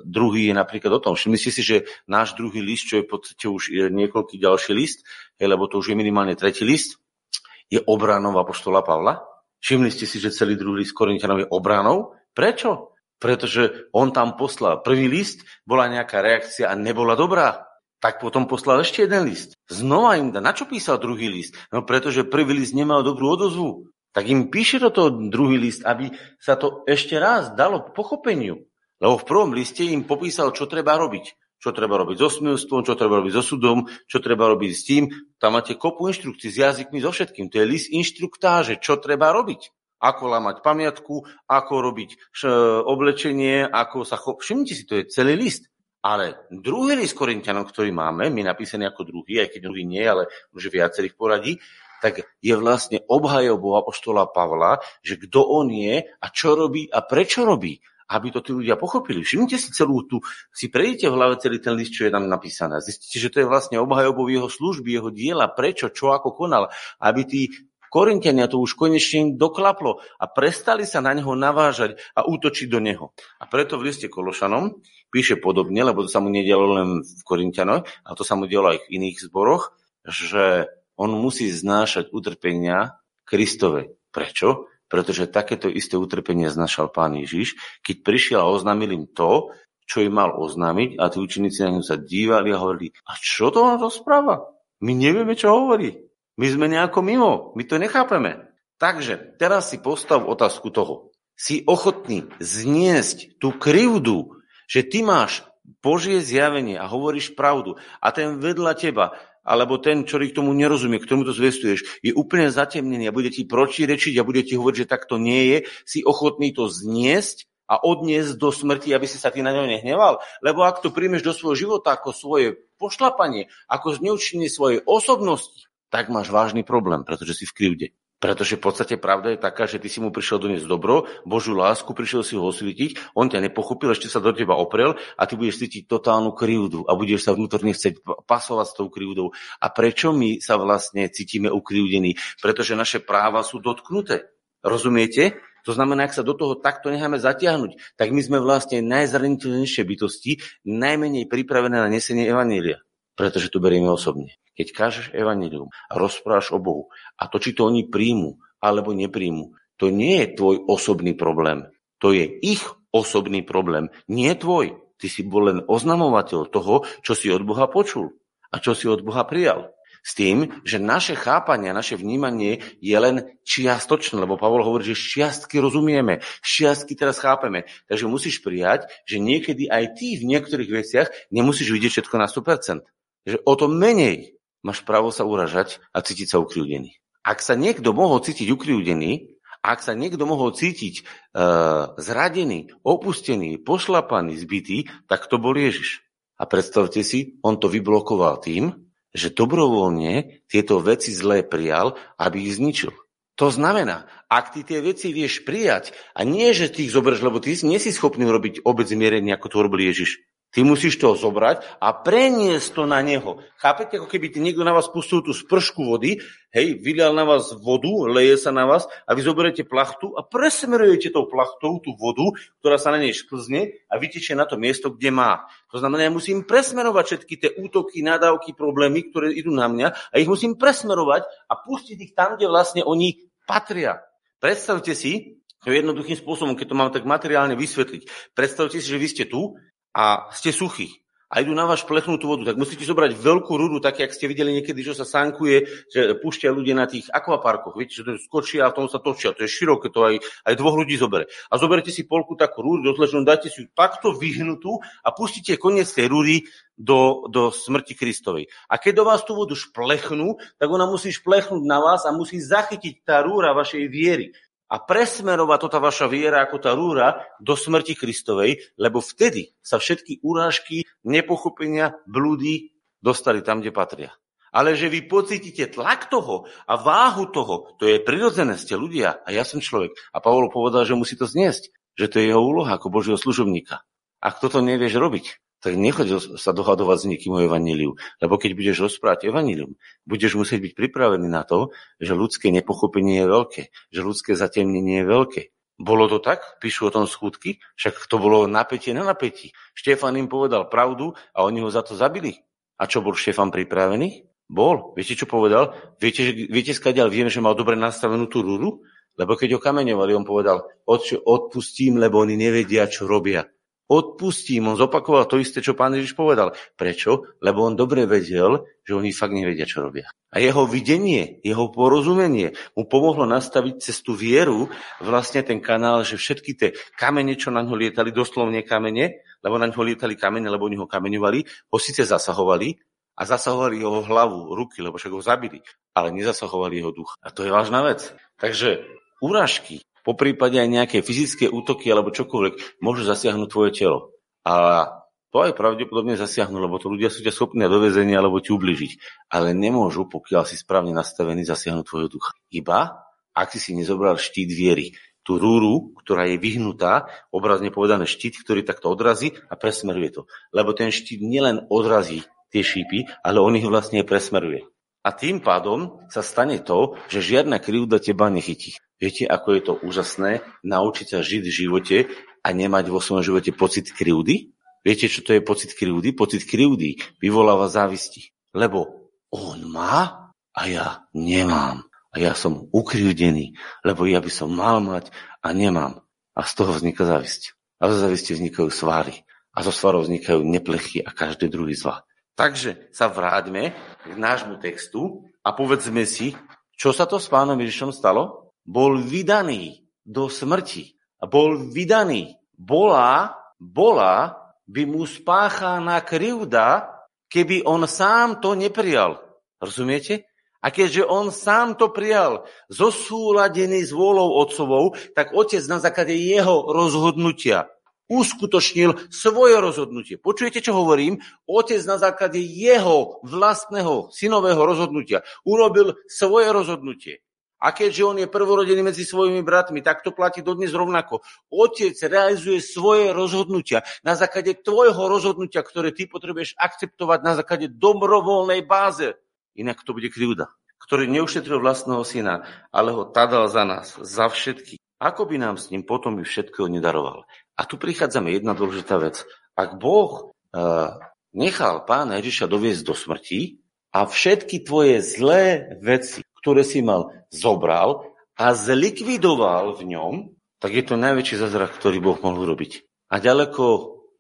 druhý je napríklad o tom. Všimli si, že náš druhý list, čo je v podstate už niekoľký ďalší list, lebo to už je minimálne tretí list, je obranou Apoštola Pavla. Všimli ste si, že celý druhý list Korintianom je obranou? Prečo? Pretože on tam poslal prvý list, bola nejaká reakcia a nebola dobrá tak potom poslal ešte jeden list. Znova im dá. Na čo písal druhý list? No pretože prvý list nemal dobrú odozvu. Tak im píše toto druhý list, aby sa to ešte raz dalo pochopeniu. Lebo v prvom liste im popísal, čo treba robiť. Čo treba robiť so smilstvom, čo treba robiť so sudom, čo treba robiť s tým. Tam máte kopu inštrukcií s jazykmi, so všetkým. To je list inštruktáže, čo treba robiť. Ako lamať pamiatku, ako robiť oblečenie, ako sa chop... Všimnite si, to je celý list. Ale druhý list Korintianom, ktorý máme, my napísaný ako druhý, aj keď druhý nie, ale už viacerých poradí, tak je vlastne obhajobou apoštola Pavla, že kto on je a čo robí a prečo robí aby to tí ľudia pochopili. Všimnite si celú tú, si prejdete v hlave celý ten list, čo je tam napísané. Zistíte, že to je vlastne obhajobou jeho služby, jeho diela, prečo, čo, ako konal. Aby tí Korintiania to už konečne doklaplo a prestali sa na neho navážať a útočiť do neho. A preto v liste Kološanom píše podobne, lebo to sa mu nedialo len v Korintianoch, a to sa mu dialo aj v iných zboroch, že on musí znášať utrpenia Kristove. Prečo? Pretože takéto isté utrpenie znašal pán Ježiš, keď prišiel a oznámil im to, čo im mal oznámiť a tí učeníci na ňu sa dívali a hovorili, a čo to on rozpráva? My nevieme, čo hovorí. My sme nejako mimo, my to nechápeme. Takže teraz si postav otázku toho. Si ochotný zniesť tú krivdu, že ty máš Božie zjavenie a hovoríš pravdu a ten vedľa teba, alebo ten, ktorý k tomu nerozumie, k tomu to zvestuješ, je úplne zatemnený a bude ti protirečiť a bude ti hovoriť, že takto nie je, si ochotný to zniesť a odniesť do smrti, aby si sa ty na ňo nehneval? Lebo ak to príjmeš do svojho života ako svoje pošlapanie, ako zneučenie svojej osobnosti, tak máš vážny problém, pretože si v krivde. Pretože v podstate pravda je taká, že ty si mu prišiel doniesť dobro, Božú lásku, prišiel si ho osvítiť, on ťa nepochopil, ešte sa do teba oprel a ty budeš cítiť totálnu krivdu a budeš sa vnútorne chcieť pasovať s tou krivdou. A prečo my sa vlastne cítime ukrivdení? Pretože naše práva sú dotknuté. Rozumiete? To znamená, ak sa do toho takto necháme zatiahnuť, tak my sme vlastne najzraniteľnejšie bytosti, najmenej pripravené na nesenie Evanília. Pretože to berieme osobne. Keď kážeš evanilium a rozprávaš o Bohu a to, či to oni príjmu alebo nepríjmu, to nie je tvoj osobný problém. To je ich osobný problém, nie tvoj. Ty si bol len oznamovateľ toho, čo si od Boha počul a čo si od Boha prijal. S tým, že naše chápanie, naše vnímanie je len čiastočné, lebo Pavol hovorí, že šiastky rozumieme, šiastky teraz chápeme. Takže musíš prijať, že niekedy aj ty v niektorých veciach nemusíš vidieť všetko na 100%. Že o to menej máš právo sa uražať a cítiť sa ukriúdený. Ak sa niekto mohol cítiť ukriúdený, ak sa niekto mohol cítiť uh, zradený, opustený, pošlapaný, zbytý, tak to bol Ježiš. A predstavte si, on to vyblokoval tým, že dobrovoľne tieto veci zlé prijal, aby ich zničil. To znamená, ak ty tie veci vieš prijať a nie, že ty ich zoberieš, lebo ty nie si schopný urobiť obec zmierenia, ako to robil Ježiš. Ty musíš to zobrať a preniesť to na neho. Chápete, ako keby ty niekto na vás pustil tú spršku vody, hej, vylial na vás vodu, leje sa na vás a vy zoberiete plachtu a presmerujete tou plachtou tú vodu, ktorá sa na nej šklzne a vytečie na to miesto, kde má. To znamená, ja musím presmerovať všetky tie útoky, nadávky, problémy, ktoré idú na mňa a ich musím presmerovať a pustiť ich tam, kde vlastne oni patria. Predstavte si, jednoduchým spôsobom, keď to mám tak materiálne vysvetliť. Predstavte si, že vy ste tu a ste suchí a idú na vás plechnutú vodu, tak musíte zobrať veľkú rudu, tak jak ste videli niekedy, že sa sankuje, že púšťajú ľudia na tých akvaparkoch, viete, že to skočia a v tom sa točia, to je široké, to aj, aj dvoch ľudí zobere. A zoberte si polku takú rúdu, dozležnú, dajte si ju takto vyhnutú a pustíte koniec tej rúdy do, do smrti Kristovej. A keď do vás tú vodu šplechnú, tak ona musí šplechnúť na vás a musí zachytiť tá rúra vašej viery a presmerovať to tá vaša viera ako tá rúra do smrti Kristovej, lebo vtedy sa všetky urážky, nepochopenia, blúdy dostali tam, kde patria. Ale že vy pocítite tlak toho a váhu toho, to je prirodzené, ste ľudia a ja som človek. A Pavol povedal, že musí to zniesť, že to je jeho úloha ako Božieho služobníka. Ak toto nevieš robiť, tak nechoď sa dohadovať s nikým o evaníliu. Lebo keď budeš rozprávať evanílium, budeš musieť byť pripravený na to, že ľudské nepochopenie je veľké, že ľudské zatemnenie je veľké. Bolo to tak? Píšu o tom skutky? Však to bolo napätie na napätí. Štefan im povedal pravdu a oni ho za to zabili. A čo bol Štefan pripravený? Bol. Viete, čo povedal? Viete, viete skadiaľ viem, že mal dobre nastavenú tú rúru? Lebo keď ho kameňovali, on povedal, odpustím, lebo oni nevedia, čo robia. Odpustím, on zopakoval to isté, čo pán Ježiš povedal. Prečo? Lebo on dobre vedel, že oni fakt nevedia, čo robia. A jeho videnie, jeho porozumenie mu pomohlo nastaviť cez tú vieru vlastne ten kanál, že všetky tie kamene, čo na ňo lietali, doslovne kamene, lebo na ňo lietali kamene, lebo oni ho kameňovali, ho síce zasahovali a zasahovali jeho hlavu, ruky, lebo však ho zabili, ale nezasahovali jeho duch. A to je vážna vec. Takže úražky, po prípade aj nejaké fyzické útoky alebo čokoľvek môžu zasiahnuť tvoje telo. A to aj pravdepodobne zasiahnu, lebo to ľudia sú ťa schopní do väzenia alebo ti ubližiť. Ale nemôžu, pokiaľ si správne nastavený, zasiahnuť tvojho ducha. Iba, ak si si nezobral štít viery, tú rúru, ktorá je vyhnutá, obrazne povedané štít, ktorý takto odrazí a presmeruje to. Lebo ten štít nielen odrazí tie šípy, ale on ich vlastne presmeruje. A tým pádom sa stane to, že žiadna krivda teba nechytí. Viete, ako je to úžasné naučiť sa žiť v živote a nemať vo svojom živote pocit krivdy? Viete, čo to je pocit krivdy? Pocit krivdy vyvoláva závisti. Lebo on má a ja nemám. A ja som ukrivdený, lebo ja by som mal mať a nemám. A z toho vzniká závisť. A zo závisti vznikajú svary. A zo svarov vznikajú neplechy a každý druhý zlá. Takže sa vráťme k nášmu textu a povedzme si, čo sa to s pánom Ježišom stalo? Bol vydaný do smrti. Bol vydaný. Bola, bola by mu spáchaná krivda, keby on sám to neprijal. Rozumiete? A keďže on sám to prijal, zosúladený s vôľou otcovou, tak otec na základe jeho rozhodnutia uskutočnil svoje rozhodnutie. Počujete, čo hovorím? Otec na základe jeho vlastného synového rozhodnutia urobil svoje rozhodnutie. A keďže on je prvorodený medzi svojimi bratmi, tak to platí dodnes rovnako. Otec realizuje svoje rozhodnutia na základe tvojho rozhodnutia, ktoré ty potrebuješ akceptovať na základe dobrovoľnej báze. Inak to bude krivda. Ktorý neušetril vlastného syna, ale ho tadal za nás, za všetky. Ako by nám s ním potom by všetko nedaroval? A tu prichádzame jedna dôležitá vec. Ak Boh uh, nechal pána Ježiša doviesť do smrti a všetky tvoje zlé veci, ktoré si mal, zobral a zlikvidoval v ňom, tak je to najväčší zázrak, ktorý Boh mohol urobiť. A ďaleko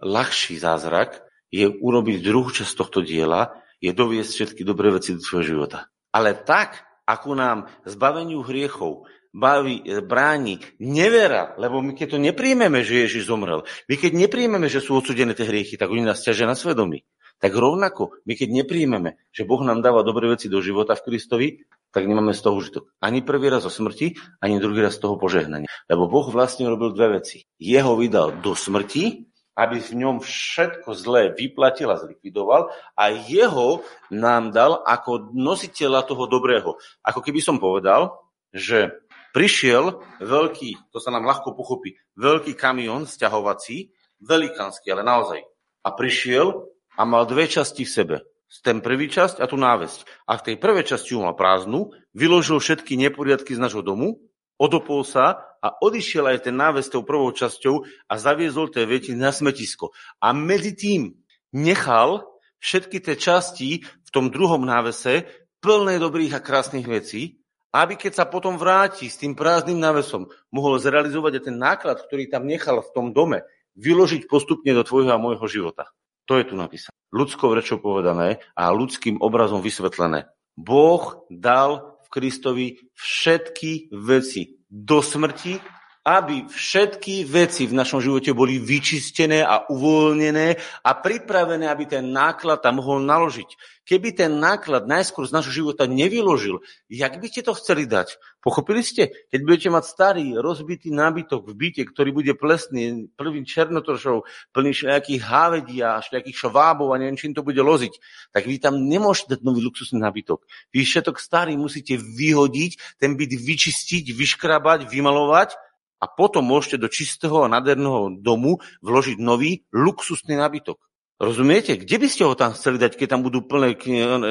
ľahší zázrak je urobiť druhú časť tohto diela, je doviesť všetky dobré veci do svojho života. Ale tak, ako nám zbaveniu hriechov baví, bráni nevera, lebo my keď to nepríjmeme, že Ježiš zomrel, my keď nepríjmeme, že sú odsudené tie hriechy, tak oni nás ťažia na svedomí. Tak rovnako, my keď nepríjmeme, že Boh nám dáva dobré veci do života v Kristovi, tak nemáme z toho užitok. Ani prvý raz o smrti, ani druhý raz z toho požehnania. Lebo Boh vlastne robil dve veci. Jeho vydal do smrti, aby v ňom všetko zlé vyplatil a zlikvidoval a jeho nám dal ako nositeľa toho dobrého. Ako keby som povedal, že prišiel veľký, to sa nám ľahko pochopí, veľký kamión sťahovací, velikánsky, ale naozaj. A prišiel a mal dve časti v sebe. Ten prvý časť a tú návesť. A v tej prvej časti ju mal prázdnu, vyložil všetky neporiadky z nášho domu, odopol sa a odišiel aj ten náves tou prvou časťou a zaviezol tie veci na smetisko. A medzi tým nechal všetky tie časti v tom druhom návese plné dobrých a krásnych vecí, aby keď sa potom vráti s tým prázdnym návesom, mohol zrealizovať aj ten náklad, ktorý tam nechal v tom dome, vyložiť postupne do tvojho a môjho života. To je tu napísané. Ľudskou rečou povedané a ľudským obrazom vysvetlené. Boh dal v Kristovi všetky veci do smrti aby všetky veci v našom živote boli vyčistené a uvoľnené a pripravené, aby ten náklad tam mohol naložiť. Keby ten náklad najskôr z našho života nevyložil, jak by ste to chceli dať? Pochopili ste? Keď budete mať starý, rozbitý nábytok v byte, ktorý bude plesný, plný černotošov, plný nejakých hávedí a nejakých švábov a neviem, čím to bude loziť, tak vy tam nemôžete dať nový luxusný nábytok. Vy všetok starý musíte vyhodiť, ten byt vyčistiť, vyškrabať, vymalovať a potom môžete do čistého a nádherného domu vložiť nový luxusný nábytok. Rozumiete? Kde by ste ho tam chceli dať, keď tam budú plné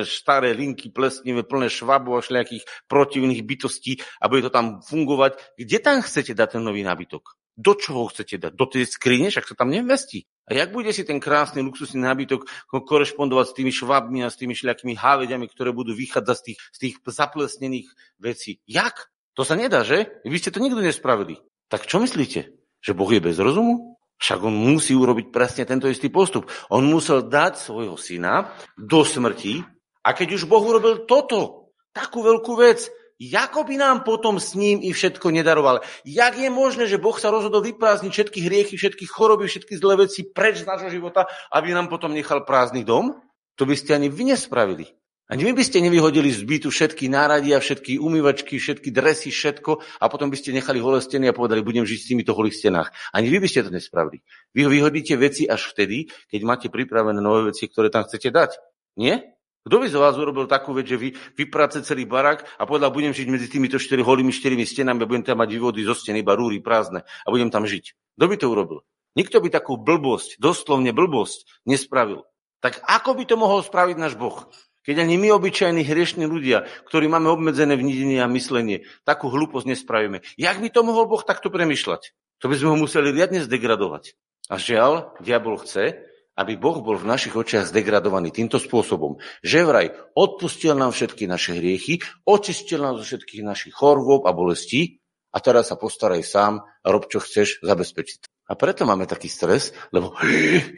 staré linky plesnivé, plné švabov a všelijakých protivných bytostí a bude to tam fungovať? Kde tam chcete dať ten nový nábytok? Do čoho chcete dať? Do tej skrine? Však sa tam nevmestí. A jak bude si ten krásny luxusný nábytok korešpondovať s tými švabmi a s tými všelijakými hávediami, ktoré budú vychádzať z tých, z tých zaplesnených vecí? Jak? To sa nedá, že? Vy ste to nikto nespravili. Tak čo myslíte? Že Boh je bez rozumu? Však on musí urobiť presne tento istý postup. On musel dať svojho syna do smrti a keď už Boh urobil toto, takú veľkú vec, ako by nám potom s ním i všetko nedaroval? Jak je možné, že Boh sa rozhodol vyprázdniť všetky hriechy, všetky choroby, všetky zlé veci preč z nášho života, aby nám potom nechal prázdny dom? To by ste ani vy nespravili. Ani vy by ste nevyhodili z bytu všetky náradia, všetky umývačky, všetky dresy, všetko a potom by ste nechali holé steny a povedali, budem žiť s týmito holých stenách. Ani vy by ste to nespravili. Vy vyhodíte veci až vtedy, keď máte pripravené nové veci, ktoré tam chcete dať. Nie? Kto by z vás urobil takú vec, že vy vypráce celý barak a povedal, budem žiť medzi týmito štyri holými štyrmi stenami a budem tam mať vývody zo steny, iba rúry prázdne a budem tam žiť. Kto by to urobil? Nikto by takú blbosť, doslovne blbosť, nespravil. Tak ako by to mohol spraviť náš Boh? Keď ani my, obyčajní hriešní ľudia, ktorí máme obmedzené vnidenie a myslenie, takú hlúposť nespravíme. Jak by to mohol Boh takto premyšľať? To by sme ho museli riadne zdegradovať. A žiaľ, diabol chce, aby Boh bol v našich očiach zdegradovaný týmto spôsobom, že vraj odpustil nám všetky naše hriechy, očistil nám zo všetkých našich chorôb a bolestí a teraz sa postaraj sám a rob, čo chceš zabezpečiť. A preto máme taký stres, lebo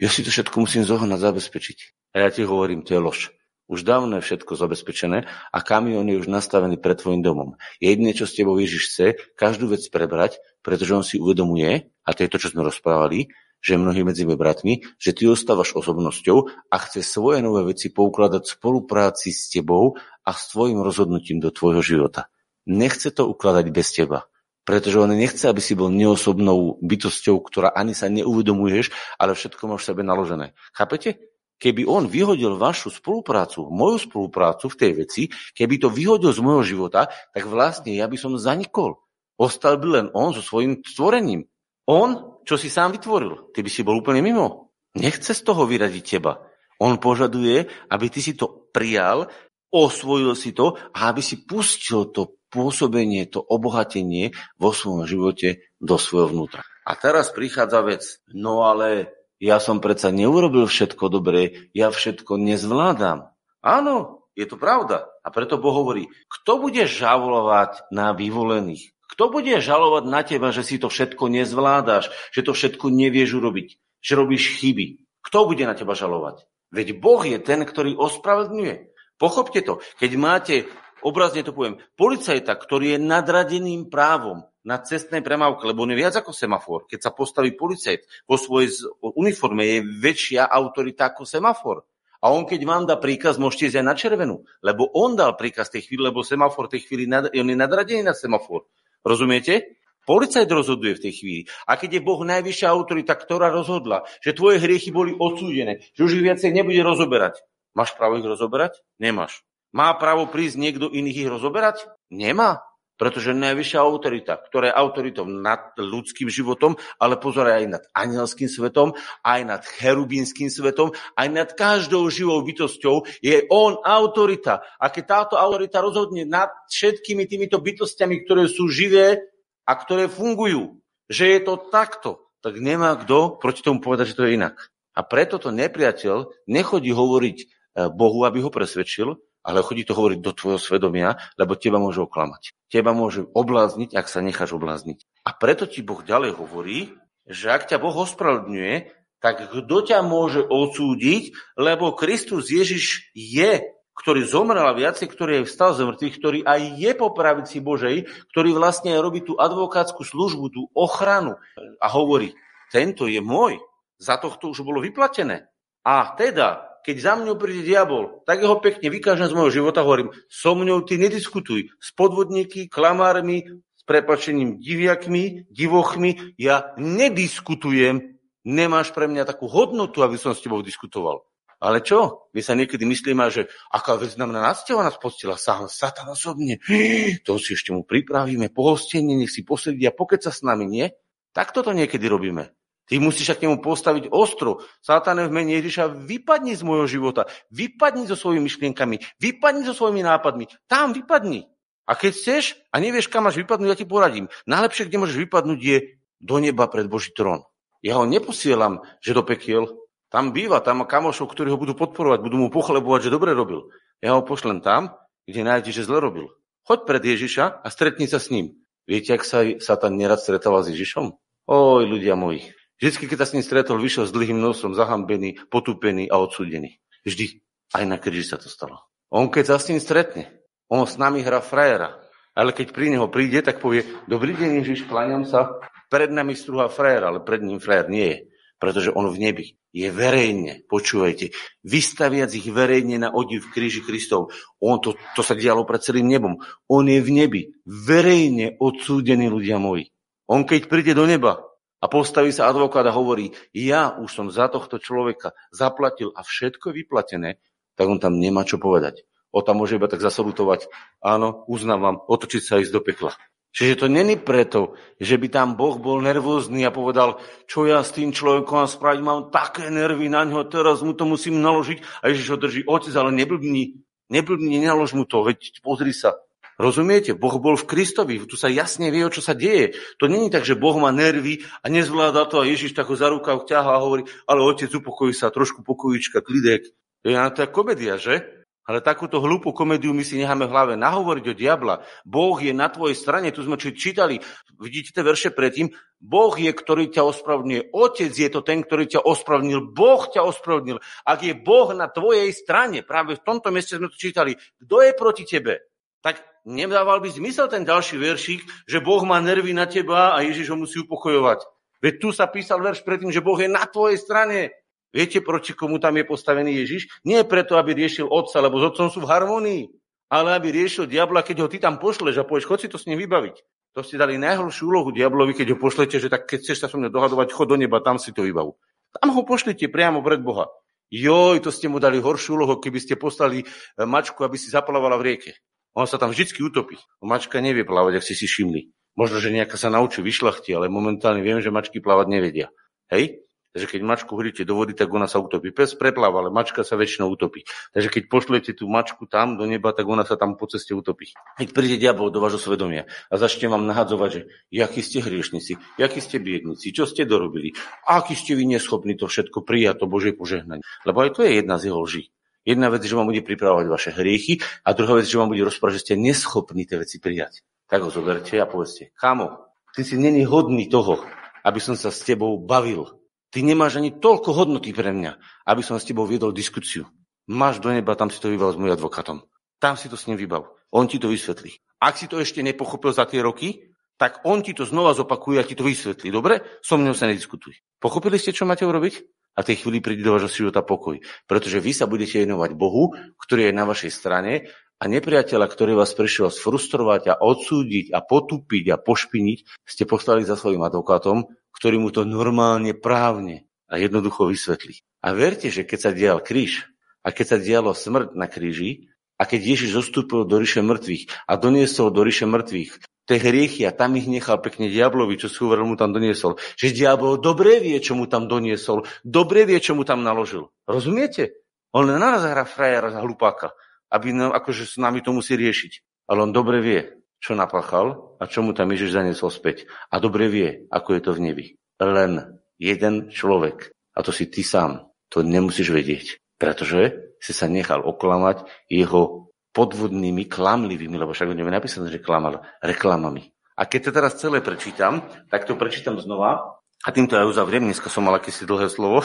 ja si to všetko musím zohnať, zabezpečiť. A ja ti hovorím, to je lož. Už dávno je všetko zabezpečené a kamión je už nastavený pred tvojim domom. Jediné, čo s tebou Ježiš chce, každú vec prebrať, pretože on si uvedomuje, a to je to, čo sme rozprávali, že mnohí medzi bratmi, že ty ostávaš osobnosťou a chce svoje nové veci poukladať v spolupráci s tebou a s tvojim rozhodnutím do tvojho života. Nechce to ukladať bez teba. Pretože on nechce, aby si bol neosobnou bytosťou, ktorá ani sa neuvedomuješ, ale všetko máš v sebe naložené. Chápete? Keby on vyhodil vašu spoluprácu, moju spoluprácu v tej veci, keby to vyhodil z môjho života, tak vlastne ja by som zanikol. Ostal by len on so svojím stvorením. On, čo si sám vytvoril, ty by si bol úplne mimo. Nechce z toho vyradiť teba. On požaduje, aby ty si to prijal, osvojil si to a aby si pustil to pôsobenie, to obohatenie vo svojom živote do svojho vnútra. A teraz prichádza vec, no ale ja som predsa neurobil všetko dobre, ja všetko nezvládam. Áno, je to pravda. A preto Boh hovorí, kto bude žalovať na vyvolených? Kto bude žalovať na teba, že si to všetko nezvládaš, že to všetko nevieš urobiť, že robíš chyby? Kto bude na teba žalovať? Veď Boh je ten, ktorý ospravedlňuje. Pochopte to. Keď máte, obrazne to poviem, policajta, ktorý je nadradeným právom, na cestnej premávke, lebo on je viac ako semafor. Keď sa postaví policajt vo svojej uniforme, je väčšia autorita ako semafor. A on keď vám dá príkaz, môžete ísť aj na červenú. Lebo on dal príkaz tej chvíli, lebo semafor tej chvíli, on je nadradený na semafor. Rozumiete? Policajt rozhoduje v tej chvíli. A keď je Boh najvyššia autorita, ktorá rozhodla, že tvoje hriechy boli odsúdené, že už ich viacej nebude rozoberať, máš právo ich rozoberať? Nemáš. Má právo prísť niekto iných ich rozoberať? Nemá. Pretože najvyššia autorita, ktorá je autoritou nad ľudským životom, ale pozor aj nad anielským svetom, aj nad cherubínským svetom, aj nad každou živou bytosťou, je on autorita. A keď táto autorita rozhodne nad všetkými týmito bytostiami, ktoré sú živé a ktoré fungujú, že je to takto, tak nemá kto proti tomu povedať, že to je inak. A preto to nepriateľ nechodí hovoriť eh, Bohu, aby ho presvedčil, ale chodí to hovoriť do tvojho svedomia, lebo teba môže oklamať. Teba môže oblázniť, ak sa necháš oblázniť. A preto ti Boh ďalej hovorí, že ak ťa Boh ospravedlňuje, tak kto ťa môže odsúdiť, lebo Kristus Ježiš je, ktorý zomrel a viacej, ktorý je vstal z mŕtvych, ktorý aj je po pravici Božej, ktorý vlastne robí tú advokátsku službu, tú ochranu a hovorí, tento je môj, za tohto už bolo vyplatené. A teda keď za mňou príde diabol, tak ho pekne vykážem z môjho života, hovorím, so mňou ty nediskutuj s podvodníky, klamármi, s prepačením diviakmi, divochmi, ja nediskutujem, nemáš pre mňa takú hodnotu, aby som s tebou diskutoval. Ale čo? My sa niekedy myslíme, že aká na nadsteva nás postila sám Satan osobne. To si ešte mu pripravíme, pohostenie, nech si posedí a pokeca s nami, nie? Tak toto niekedy robíme. Ty musíš sa k nemu postaviť ostro. Sátane v mene Ježiša, vypadni z môjho života, vypadni so svojimi myšlienkami, vypadni so svojimi nápadmi. Tam vypadni. A keď chceš a nevieš, kam máš vypadnúť, ja ti poradím. Najlepšie, kde môžeš vypadnúť, je do neba pred Boží trón. Ja ho neposielam, že do pekiel. Tam býva, tam má kamošov, ktorí ho budú podporovať, budú mu pochlebovať, že dobre robil. Ja ho pošlem tam, kde nájde, že zle robil. Choď pred Ježiša a stretni sa s ním. Viete, ak sa Satan nerad stretával s Ježišom? Oj, ľudia moji, Vždy, keď sa s ním stretol, vyšiel s dlhým nosom, zahambený, potúpený a odsúdený. Vždy. Aj na kríži sa to stalo. On keď sa s ním stretne, on s nami hrá frajera. Ale keď pri neho príde, tak povie, dobrý deň Ježiš, kláňam sa. Pred nami strúha frajer, ale pred ním frajer nie je. pretože on v nebi je verejne, počúvajte, vystaviac ich verejne na odiv kríži Kristov. On to, to sa dialo pred celým nebom. On je v nebi, verejne odsúdený ľudia moji. On keď príde do neba a postaví sa advokát a hovorí, ja už som za tohto človeka zaplatil a všetko je vyplatené, tak on tam nemá čo povedať. On tam môže iba tak zasalutovať, áno, uznávam, otočiť sa ísť do pekla. Čiže to není preto, že by tam Boh bol nervózny a povedal, čo ja s tým človekom mám spraviť, mám také nervy na ňo, teraz mu to musím naložiť a Ježiš ho drží, otec, ale neblbni, neblbni, nenalož mu to, veď pozri sa. Rozumiete? Boh bol v Kristovi, tu sa jasne vie, o čo sa deje. To není tak, že Boh má nervy a nezvláda to a Ježiš tak ho za rukav ťahá a hovorí, ale otec, upokojí sa, trošku pokojička, klidek. To je to je komédia, že? Ale takúto hlúpu komédiu my si necháme v hlave nahovoriť o diabla. Boh je na tvojej strane, tu sme čítali, vidíte tie verše predtým, Boh je, ktorý ťa ospravedlňuje. Otec je to ten, ktorý ťa ospravedlnil. Boh ťa ospravedlnil. Ak je Boh na tvojej strane, práve v tomto meste sme to čítali, kto je proti tebe? Tak nedával by zmysel ten ďalší veršík, že Boh má nervy na teba a Ježiš ho musí upokojovať. Veď tu sa písal verš predtým, že Boh je na tvojej strane. Viete, proti komu tam je postavený Ježiš? Nie preto, aby riešil otca, lebo s otcom sú v harmonii, ale aby riešil diabla, keď ho ty tam pošleš a povieš, chod si to s ním vybaviť. To ste dali najhoršiu úlohu diablovi, keď ho pošlete, že tak keď chceš sa so mnou dohadovať, chod do neba, tam si to vybavu. Tam ho pošlite priamo pred Boha. Joj, to ste mu dali horšiu úlohu, keby ste poslali e, mačku, aby si zaplavala v rieke. On sa tam vždy utopí. Mačka nevie plávať, ak si si všimli. Možno, že nejaká sa naučí vyšlachti, ale momentálne viem, že mačky plávať nevedia. Hej? Takže keď mačku hodíte do vody, tak ona sa utopí. Pes prepláva, ale mačka sa väčšinou utopí. Takže keď pošlete tú mačku tam do neba, tak ona sa tam po ceste utopí. Keď príde diabol do vášho svedomia a začne vám nahadzovať, že jakí ste hriešnici, jakí ste biednici, čo ste dorobili, aký ste vy neschopní to všetko prijať, to Božie požehnanie. Lebo aj to je jedna z jeho lží. Jedna vec, že vám bude pripravovať vaše hriechy a druhá vec, že vám bude rozprávať, že ste neschopní tie veci prijať. Tak ho zoberte a povedzte, kamo, ty si není hodný toho, aby som sa s tebou bavil Ty nemáš ani toľko hodnoty pre mňa, aby som s tebou viedol diskusiu. Máš do neba, tam si to vybav s môjim advokátom. Tam si to s ním vybav. On ti to vysvetlí. Ak si to ešte nepochopil za tie roky, tak on ti to znova zopakuje a ti to vysvetlí. Dobre? So mnou sa nediskutuj. Pochopili ste, čo máte urobiť? A tej chvíli príde do vášho života pokoj. Pretože vy sa budete venovať Bohu, ktorý je na vašej strane a nepriateľa, ktorý vás prišiel sfrustrovať a odsúdiť a potupiť a pošpiniť, ste poslali za svojim advokátom, ktorý mu to normálne, právne a jednoducho vysvetlí. A verte, že keď sa dial kríž a keď sa dialo smrť na kríži a keď Ježiš zostúpil do ríše mŕtvych a doniesol do ríše mŕtvych tie hriechy a tam ich nechal pekne diablovi, čo si mu tam doniesol. Že diabol dobre vie, čo mu tam doniesol, dobre vie, čo mu tam naložil. Rozumiete? On len naraz hrá frajera za hlupáka, aby nám, akože s nami to musí riešiť. Ale on dobre vie, čo napáchal a čo mu tam Ježiš zaniesol späť. A dobre vie, ako je to v nebi. Len jeden človek, a to si ty sám, to nemusíš vedieť, pretože si sa nechal oklamať jeho podvodnými, klamlivými, lebo však v napísané, že klamal, reklamami. A keď to teraz celé prečítam, tak to prečítam znova a týmto aj uzavriem, dneska som mal akési dlhé slovo,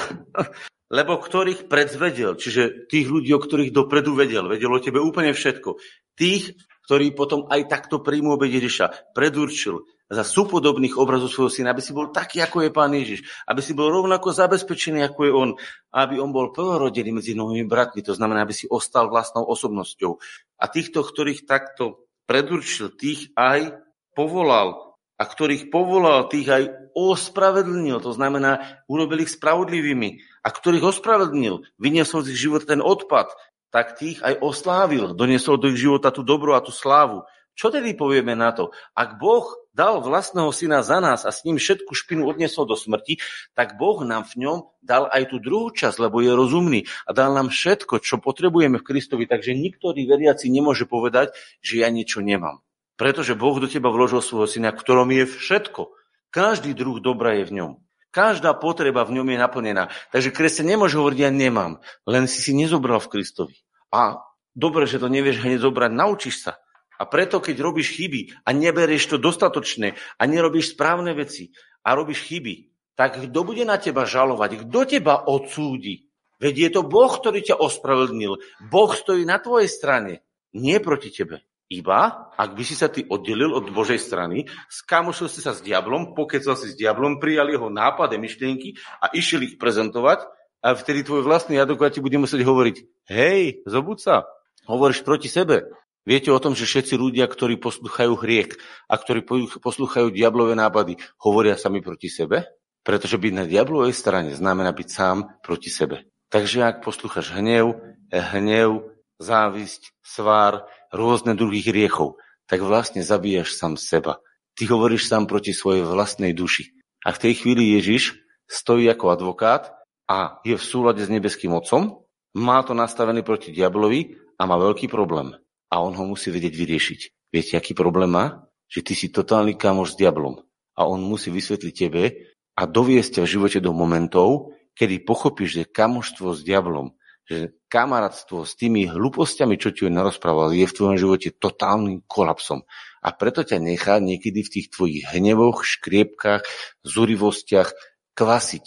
lebo ktorých predzvedel, čiže tých ľudí, o ktorých dopredu vedel, vedel o tebe úplne všetko. Tých ktorý potom aj takto príjmu Ježiša predurčil za súpodobných obrazov svojho syna, aby si bol taký, ako je Pán Ježiš, aby si bol rovnako zabezpečený, ako je On, aby On bol prvorodený medzi novými bratmi, to znamená, aby si ostal vlastnou osobnosťou. A týchto, ktorých takto predurčil, tých aj povolal a ktorých povolal, tých aj ospravedlnil, to znamená, urobil ich spravodlivými a ktorých ospravedlnil, vyniesol z ich život ten odpad, tak tých aj oslávil, doniesol do ich života tú dobru a tú slávu. Čo tedy povieme na to? Ak Boh dal vlastného syna za nás a s ním všetku špinu odniesol do smrti, tak Boh nám v ňom dal aj tú druhú časť, lebo je rozumný a dal nám všetko, čo potrebujeme v Kristovi. Takže niktorý veriaci nemôže povedať, že ja niečo nemám. Pretože Boh do teba vložil svojho syna, ktorom je všetko. Každý druh dobra je v ňom. Každá potreba v ňom je naplnená. Takže kresťan nemôže hovoriť, ja nemám, len si si nezobral v Kristovi. A dobre, že to nevieš hneď zobrať, naučíš sa. A preto, keď robíš chyby a neberieš to dostatočné a nerobíš správne veci a robíš chyby, tak kto bude na teba žalovať? Kto teba odsúdi? Veď je to Boh, ktorý ťa ospravedlnil. Boh stojí na tvojej strane, nie proti tebe. Iba, ak by si sa ty oddelil od Božej strany, skamošil si sa s diablom, pokecal si s diablom, prijal jeho nápad a myšlienky a išiel ich prezentovať a vtedy tvoj vlastný advokát ti bude musieť hovoriť, hej, zobud sa, hovoríš proti sebe. Viete o tom, že všetci ľudia, ktorí poslúchajú hriek a ktorí poslúchajú diablové nápady, hovoria sami proti sebe? Pretože byť na diablovej strane znamená byť sám proti sebe. Takže ak poslúchaš hnev, hnev, závisť, svár, rôzne druhy hriechov, tak vlastne zabíjaš sám seba. Ty hovoríš sám proti svojej vlastnej duši. A v tej chvíli Ježiš stojí ako advokát a je v súlade s nebeským Otcom, má to nastavené proti diablovi a má veľký problém. A on ho musí vedieť vyriešiť. Viete, aký problém má? Že ty si totálny kamoš s diablom. A on musí vysvetliť tebe a doviesť ťa v živote do momentov, kedy pochopíš, že kamoštvo s diablom že kamarátstvo s tými hlúpostiami, čo ti narozprával, je v tvojom živote totálnym kolapsom. A preto ťa nechá niekedy v tých tvojich hnevoch, škriepkách, zúrivostiach kvasiť.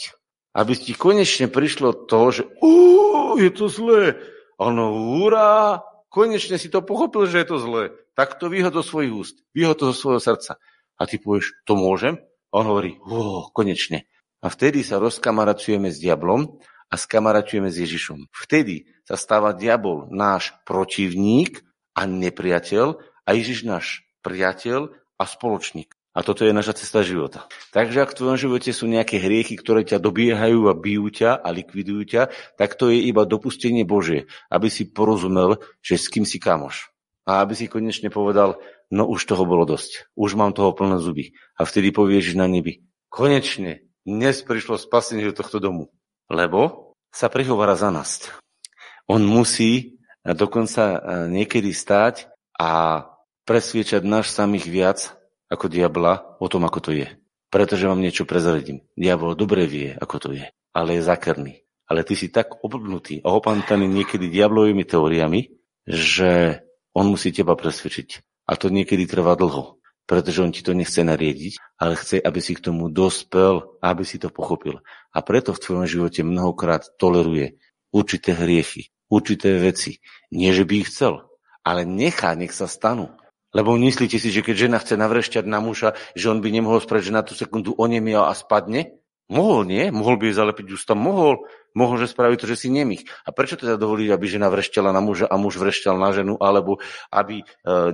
Aby ti konečne prišlo to, že je to zlé. Ono, hurá, konečne si to pochopil, že je to zlé. Tak to vyhod do svojich úst, vyhod to zo svojho srdca. A ty povieš, to môžem? A on hovorí, konečne. A vtedy sa rozkamaracujeme s diablom a skamaratujeme s Ježišom. Vtedy sa stáva diabol náš protivník a nepriateľ a Ježiš náš priateľ a spoločník. A toto je naša cesta života. Takže ak v tvojom živote sú nejaké hriechy, ktoré ťa dobiehajú a bijú ťa a likvidujú ťa, tak to je iba dopustenie Božie, aby si porozumel, že s kým si kamoš. A aby si konečne povedal, no už toho bolo dosť. Už mám toho plné zuby. A vtedy povieš na nebi, konečne, dnes prišlo spasenie do tohto domu lebo sa prihovára za nás. On musí dokonca e, niekedy stáť a presviečať náš samých viac ako diabla o tom, ako to je. Pretože vám niečo prezradím. Diabol dobre vie, ako to je, ale je zakrný. Ale ty si tak oblbnutý a opantaný niekedy diablovými teóriami, že on musí teba presvedčiť. A to niekedy trvá dlho pretože on ti to nechce nariediť, ale chce, aby si k tomu dospel, aby si to pochopil. A preto v tvojom živote mnohokrát toleruje určité hriechy, určité veci. Nie, že by ich chcel, ale nechá, nech sa stanú. Lebo myslíte si, že keď žena chce navrešťať na muža, že on by nemohol spraviť, že na tú sekundu onemiel a spadne? Mohol, nie? Mohol by jej zalepiť ústa? Mohol. Mohol, že spraviť to, že si nemých. A prečo teda dovolí, aby žena vrešťala na muža a muž vrešťal na ženu, alebo aby e,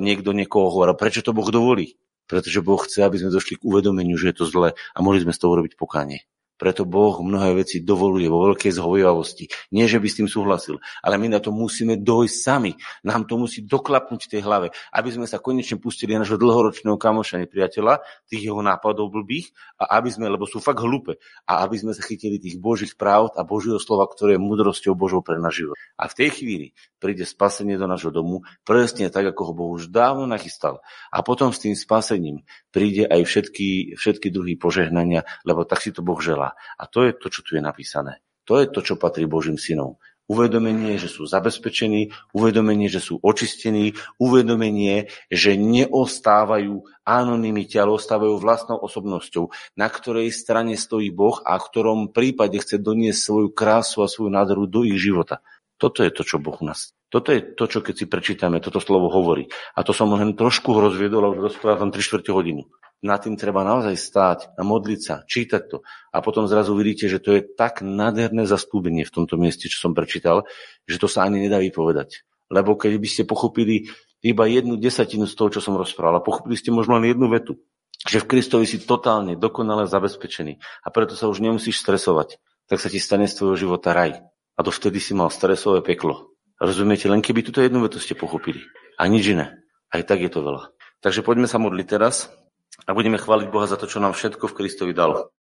niekto niekoho hovoril? Prečo to Boh dovolí? Pretože Boh chce, aby sme došli k uvedomeniu, že je to zlé a mohli sme z toho urobiť pokánie. Preto Boh mnohé veci dovoluje vo veľkej zhovojavosti. Nie, že by s tým súhlasil, ale my na to musíme dojsť sami. Nám to musí doklapnúť v tej hlave, aby sme sa konečne pustili na našho dlhoročného kamoša nepriateľa, tých jeho nápadov blbých, a aby sme, lebo sú fakt hlúpe, a aby sme sa chytili tých Božích práv a Božieho slova, ktoré je múdrosťou Božou pre náš život. A v tej chvíli príde spasenie do nášho domu, presne tak, ako ho Boh už dávno nachystal. A potom s tým spasením príde aj všetky, všetky druhy požehnania, lebo tak si to Boh želá. A to je to, čo tu je napísané. To je to, čo patrí Božím synom. Uvedomenie, že sú zabezpečení, uvedomenie, že sú očistení, uvedomenie, že neostávajú anonimite, ale ostávajú vlastnou osobnosťou, na ktorej strane stojí Boh a v ktorom prípade chce doniesť svoju krásu a svoju nádheru do ich života. Toto je to, čo Boh u nás. Toto je to, čo keď si prečítame, toto slovo hovorí. A to som len trošku rozviedol a už rozprávam 3 čtvrte hodinu. Na tým treba naozaj stáť a modliť sa, čítať to. A potom zrazu vidíte, že to je tak nádherné zastúbenie v tomto mieste, čo som prečítal, že to sa ani nedá vypovedať. Lebo keď by ste pochopili iba jednu desatinu z toho, čo som rozprával, a pochopili ste možno len jednu vetu, že v Kristovi si totálne, dokonale zabezpečený a preto sa už nemusíš stresovať, tak sa ti stane z tvojho života raj. A dovtedy si mal stresové peklo. Rozumiete? Len keby túto jednu vetu ste pochopili. A nič iné. Aj tak je to veľa. Takže poďme sa modliť teraz a budeme chváliť Boha za to, čo nám všetko v Kristovi dal.